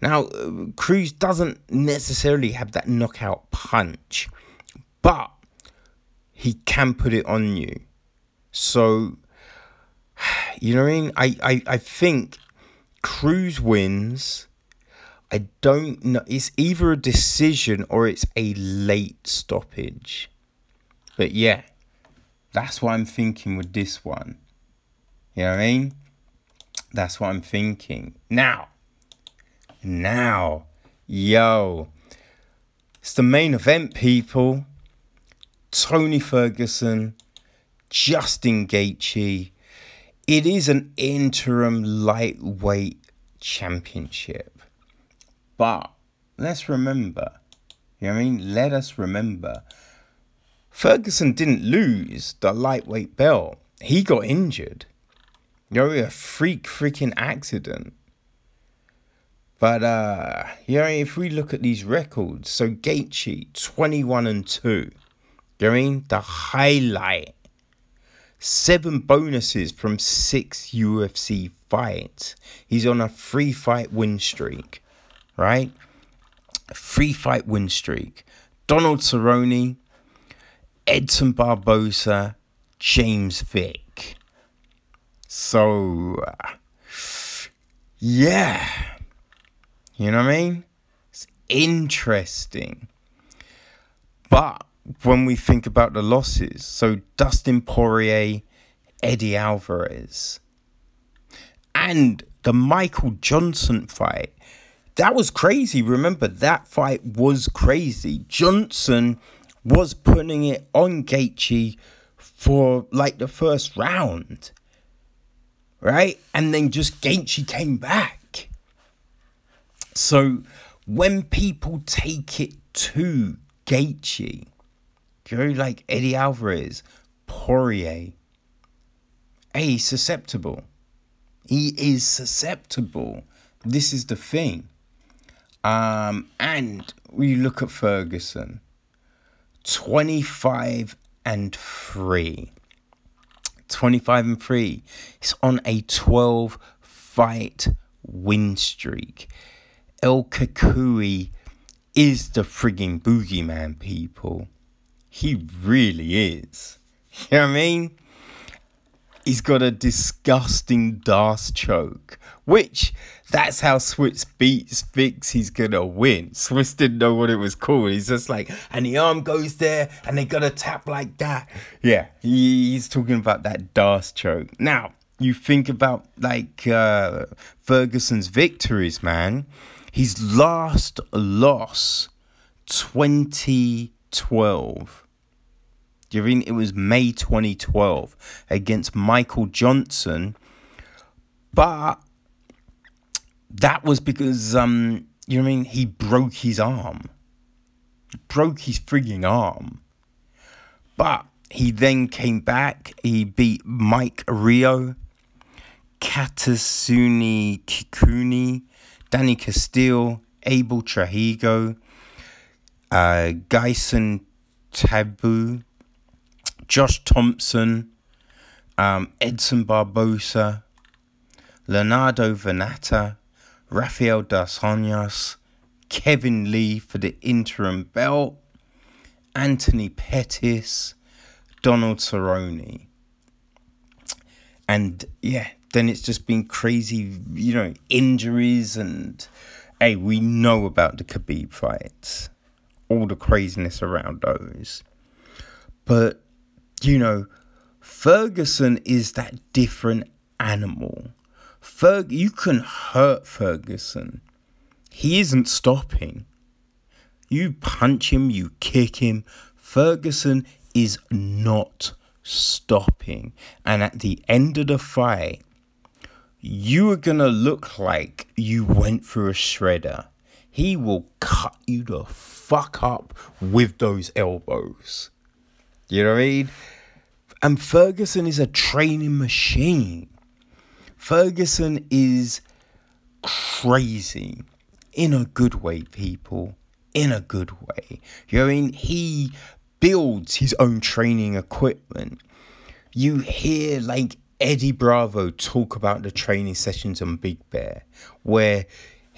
Now, uh, Cruz doesn't necessarily have that knockout punch, but he can put it on you. So, you know what I mean? I, I, I think Cruz wins. I don't know. It's either a decision or it's a late stoppage. But yeah, that's what I'm thinking with this one. You know what I mean? That's what I'm thinking. Now, now, yo, it's the main event, people. Tony Ferguson, Justin Gaethje. It is an interim lightweight championship. But let's remember, you know what I mean? Let us remember. Ferguson didn't lose the lightweight belt. He got injured. You know, a freak freaking accident. But uh you know, if we look at these records, so Gaethje 21 and 2. Mean? The highlight. Seven bonuses from six UFC fights. He's on a three fight win streak. Right? Three fight win streak. Donald Cerrone, Edson Barbosa, James Vick. So, yeah. You know what I mean? It's interesting. But when we think about the losses, so Dustin Poirier, Eddie Alvarez, and the Michael Johnson fight, that was crazy. Remember, that fight was crazy. Johnson was putting it on Gaethje for like the first round, right? And then just Gaethje came back. So when people take it to Gaethje, go like Eddie Alvarez, Poirier, hey, he's susceptible. He is susceptible. This is the thing. Um, and we look at Ferguson 25 and 3. 25 and 3. He's on a 12 fight win streak. El Cucuy is the frigging boogeyman, people. He really is. You know what I mean? He's got a disgusting D'Arce choke, which that's how Swizz Beatz thinks he's gonna win. Swizz didn't know what it was called. He's just like, and the arm goes there, and they gotta tap like that. Yeah, he's talking about that D'Arce choke. Now, you think about like uh, Ferguson's victories, man. His last loss, 2012. Do you mean it was May 2012 against Michael Johnson? But that was because um you know what I mean he broke his arm. Broke his frigging arm. But he then came back, he beat Mike Rio, Katsunori Kikuno, Danny Castillo, Abel Trujillo, uh, Tibau, Josh Thompson, um, Edson Barbosa, Leonardo Vannata, Rafael dos Anjos, Kevin Lee for the interim belt, Anthony Pettis, Donald Cerrone. And yeah, then it's just been crazy, you know, injuries and hey, we know about the Khabib fights, all the craziness around those. But, you know, Ferguson is that different animal. Ferg, you can hurt Ferguson. He isn't stopping. You punch him, you kick him. Ferguson is not stopping. And at the end of the fight, you are gonna look like you went through a shredder. He will cut you the fuck up with those elbows. You know what I mean? And Ferguson is a training machine. Ferguson is crazy in a good way, people. In a good way. You know what I mean? He builds his own training equipment. You hear like Eddie Bravo talk about the training sessions on Big Bear, where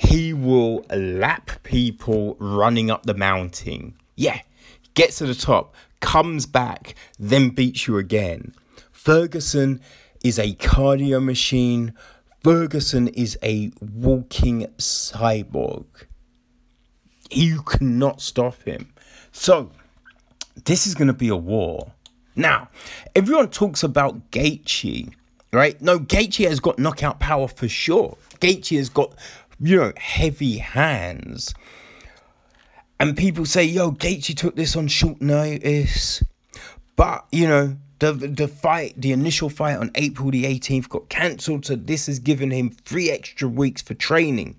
he will lap people running up the mountain. Yeah, gets to the top, comes back, then beats you again. Ferguson is a cardio machine. Ferguson is a walking cyborg. You cannot stop him. So, this is going to be a war. Now, everyone talks about Gaethje, right? No, Gaethje has got knockout power for sure. Gaethje has got, you know, heavy hands. And people say, yo, Gaethje took this on short notice. But, you know, the, the fight, the initial fight on April the 18th got cancelled. So this has given him three extra weeks for training.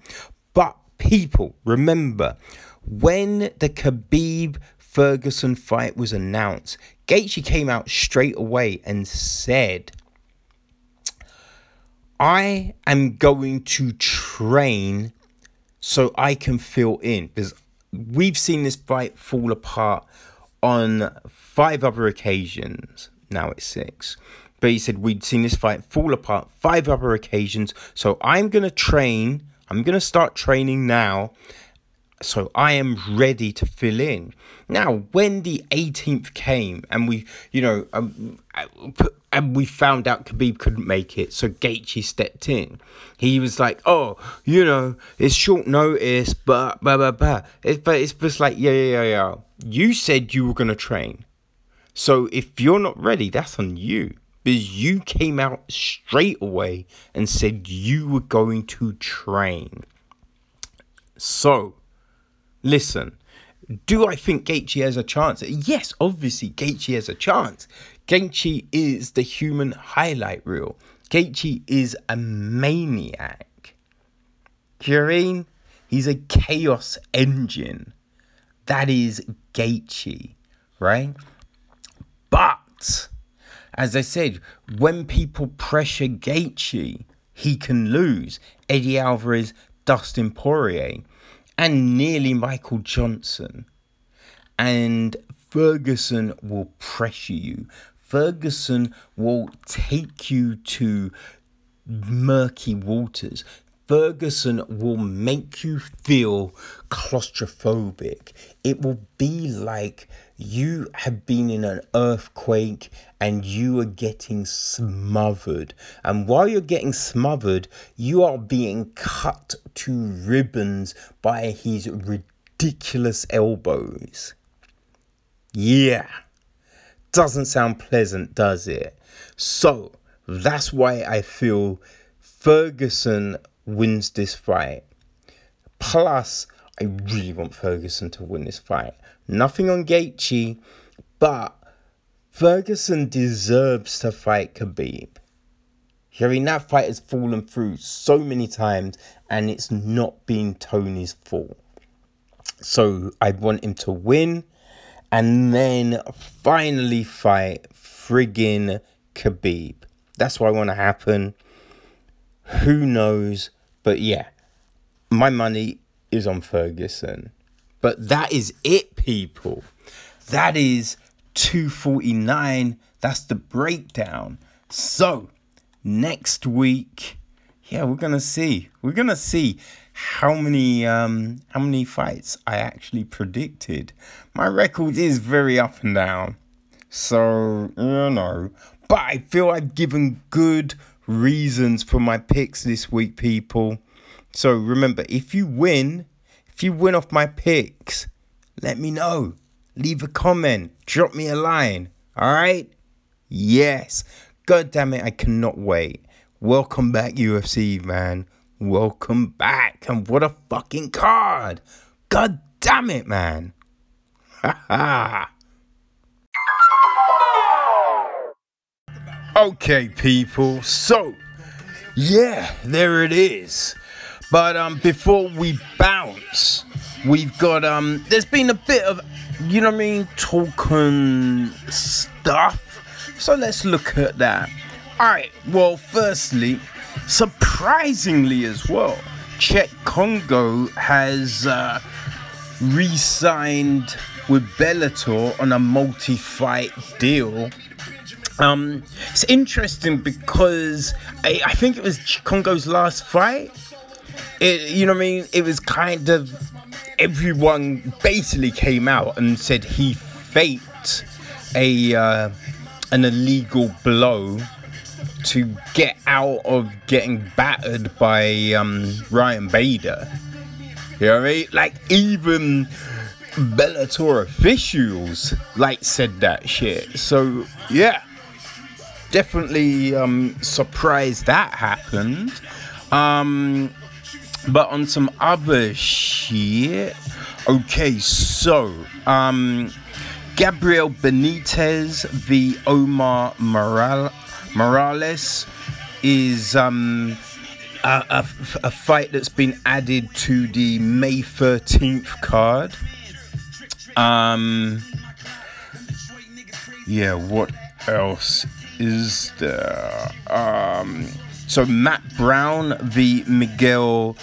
But people, remember, when the Khabib Ferguson fight was announced, Gaethje came out straight away and said, I am going to train so I can fill in because we've seen this fight fall apart on five other occasions. Now it's six. But he said we'd seen this fight fall apart five other occasions. So I'm going to train. I'm going to start training now so I am ready to fill in. Now, when the 18th came and we, you know, um, and we found out Khabib couldn't make it, so Gaethje stepped in. He was like, "Oh, you know, it's short notice, but blah blah blah." But it's just like, yeah, yeah, yeah, yeah. You said you were gonna train, so if you're not ready, that's on you. Because you came out straight away and said you were going to train. So, listen, do I think Gaethje has a chance? Yes, obviously Gaethje has a chance. Gaethje is the human highlight reel. Gaethje is a maniac. Do? He's a chaos engine. That is Gaethje, right? But as I said, when people pressure Gaethje, he can lose. Eddie Alvarez, Dustin Poirier and nearly Michael Johnson. And Ferguson will pressure you. Ferguson will take you to murky waters. Ferguson will make you feel claustrophobic. It will be like you have been in an earthquake and you are getting smothered. And while you're getting smothered, you are being cut to ribbons by his ridiculous elbows. Yeah. Doesn't sound pleasant, does it? So, that's why I feel Ferguson wins this fight. Plus, I really want Ferguson to win this fight. Nothing on Gaethje, but Ferguson deserves to fight Khabib. I mean, that fight has fallen through so many times, and it's not been Tony's fault. So I want him to win, and then finally fight friggin' Khabib. That's what I want to happen. Who knows? But yeah, my money is on Ferguson. But that is it, people. That is 249. That's the breakdown. So, next week, yeah, we're gonna see. We're gonna see how many um how many fights I actually predicted. My record is very up and down. So, you know. But I feel I've given good reasons for my picks this week, people. So remember, if you win, if you win off my picks, let me know. Leave a comment, drop me a line. All right? Yes. God damn it, I cannot wait. Welcome back, UFC, man. Welcome back. And what a fucking card. God damn it, man. Ha ha. Okay, people. So, yeah, there it is. But um, before we bounce, we've got um, there's been a bit of, you know what I mean, talking stuff. So let's look at that. All right. Well, firstly, surprisingly as well, Cheick Kongo has uh, re-signed with Bellator on a multi-fight deal um, it's interesting because I, I think it was Kongo's last fight. It, you know what I mean? It was kind of everyone basically came out and said he faked a uh, an illegal blow to get out of getting battered by um, Ryan Bader. You know what I mean? Like even Bellator officials like said that shit. So yeah definitely um, surprised that happened. Um, but on some other shit, okay, so um, Gabriel Benitez v Omar Moral- Morales is um, a, a, a fight that's been added to the May 13th card. Um, yeah, what else is? Um, so Matt Brown v Miguel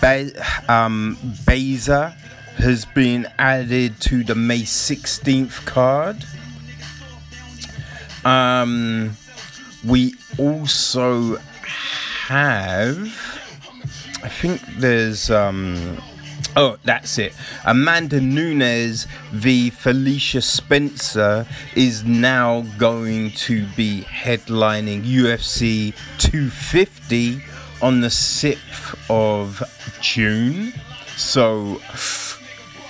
Be- um, Baeza has been added to the May 16th card. Um, we also have, I think there's um, Oh, that's it. Amanda Nunes v Felicia Spencer is now going to be headlining UFC 250 on the 6th of June. So,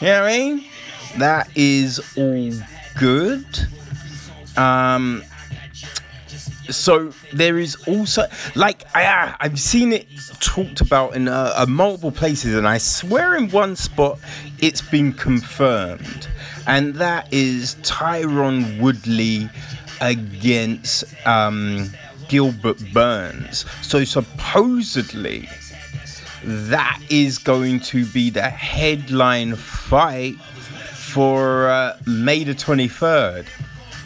you know what I mean? That is all good. Um, so there is also like I, I've seen it talked about in uh, uh, multiple places, and I swear in one spot it's been confirmed, and that is Tyron Woodley against um, Gilbert Burns. So supposedly that is going to be the headline fight for uh, May the 23rd.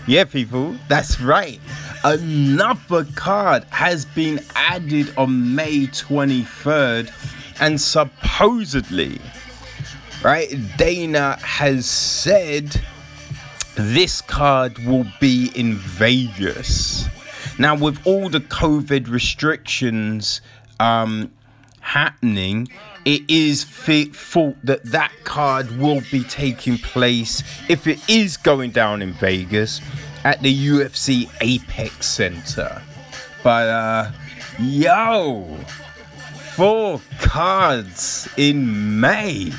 Yeah, people, that's right. Another card has been added on May 23rd, and supposedly, right, Dana has said this card will be in Vegas. Now, with all the COVID restrictions um, happening, it is thought that that card will be taking place if it is going down in Vegas at the UFC Apex Center. But uh yo, four cards in May.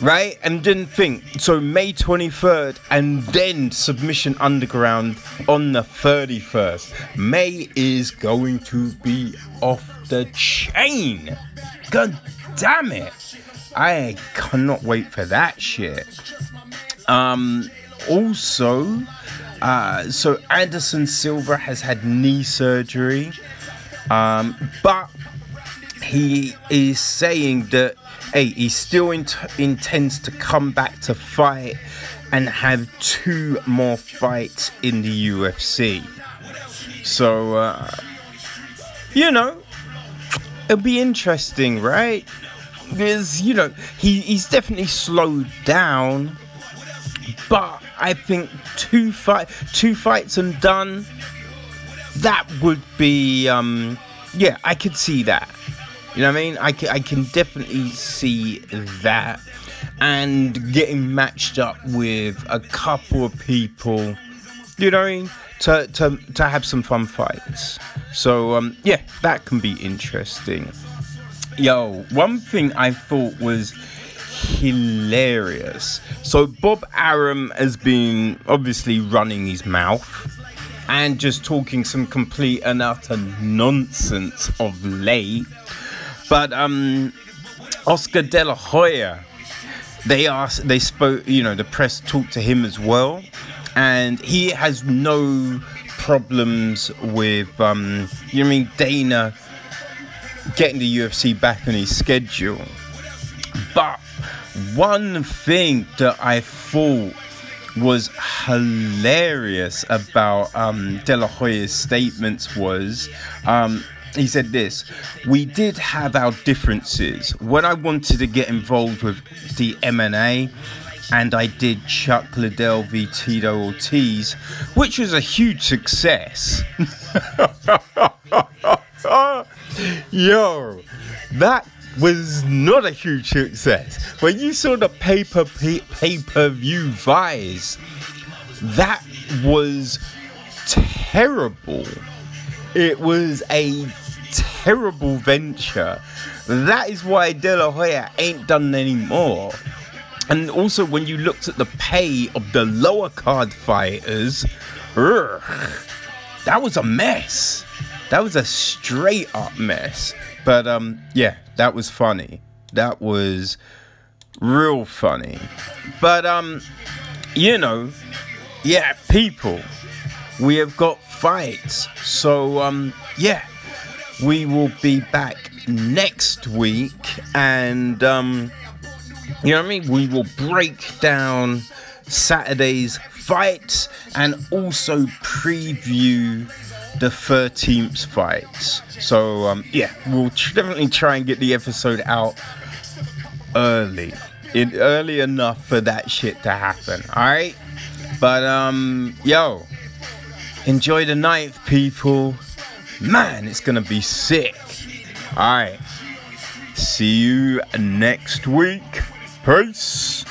Right? And didn't think. So May 23rd and then Submission Underground on the 31st. May is going to be off the chain. God damn it. I cannot wait for that shit. Um also uh, so Anderson Silva has had knee surgery, um, but he is saying that hey, he still int- intends to come back to fight and have two more fights in the UFC. So, uh, you know, it'll be interesting, right? Because you know he, he's definitely slowed down, but I think two fight two fights and done. That would be um yeah, I could see that. You know what I mean? I can, I can definitely see that and getting matched up with a couple of people. You know what I mean? To, to, to have some fun fights. So, um, yeah, that can be interesting. Yo, one thing I thought was hilarious. So Bob Arum has been obviously running his mouth and just talking some complete and utter nonsense of late. But um, Oscar De La Hoya, they asked, they spoke, you know, the press talked to him as well, and he has no problems with, um, you know, I mean, Dana getting the UFC back on his schedule. But one thing that I thought was hilarious about um, De La Hoya's statements was um, he said this we did have our differences. When i wanted to get involved with the MMA and i did chuck liddell v tito ortiz which was a huge success. Yo that was not a huge success when you saw the paper pay per view vies that was terrible it was a terrible venture. That is why De La Hoya ain't done anymore. And also, when you looked at the pay of the lower card fighters, that was a mess. That was a straight up mess. But um, yeah, that was funny. That was real funny. But um, you know, yeah, people, we have got fights. So um, yeah, we will be back next week, and um, you know what I mean. We will break down Saturday's fights and also preview the 13th fights. So um, yeah, we'll definitely try and get the episode out early, in early enough for that shit to happen. All right, but um, yo, enjoy the night, people. Man, it's gonna be sick. All right, see you next week. Peace.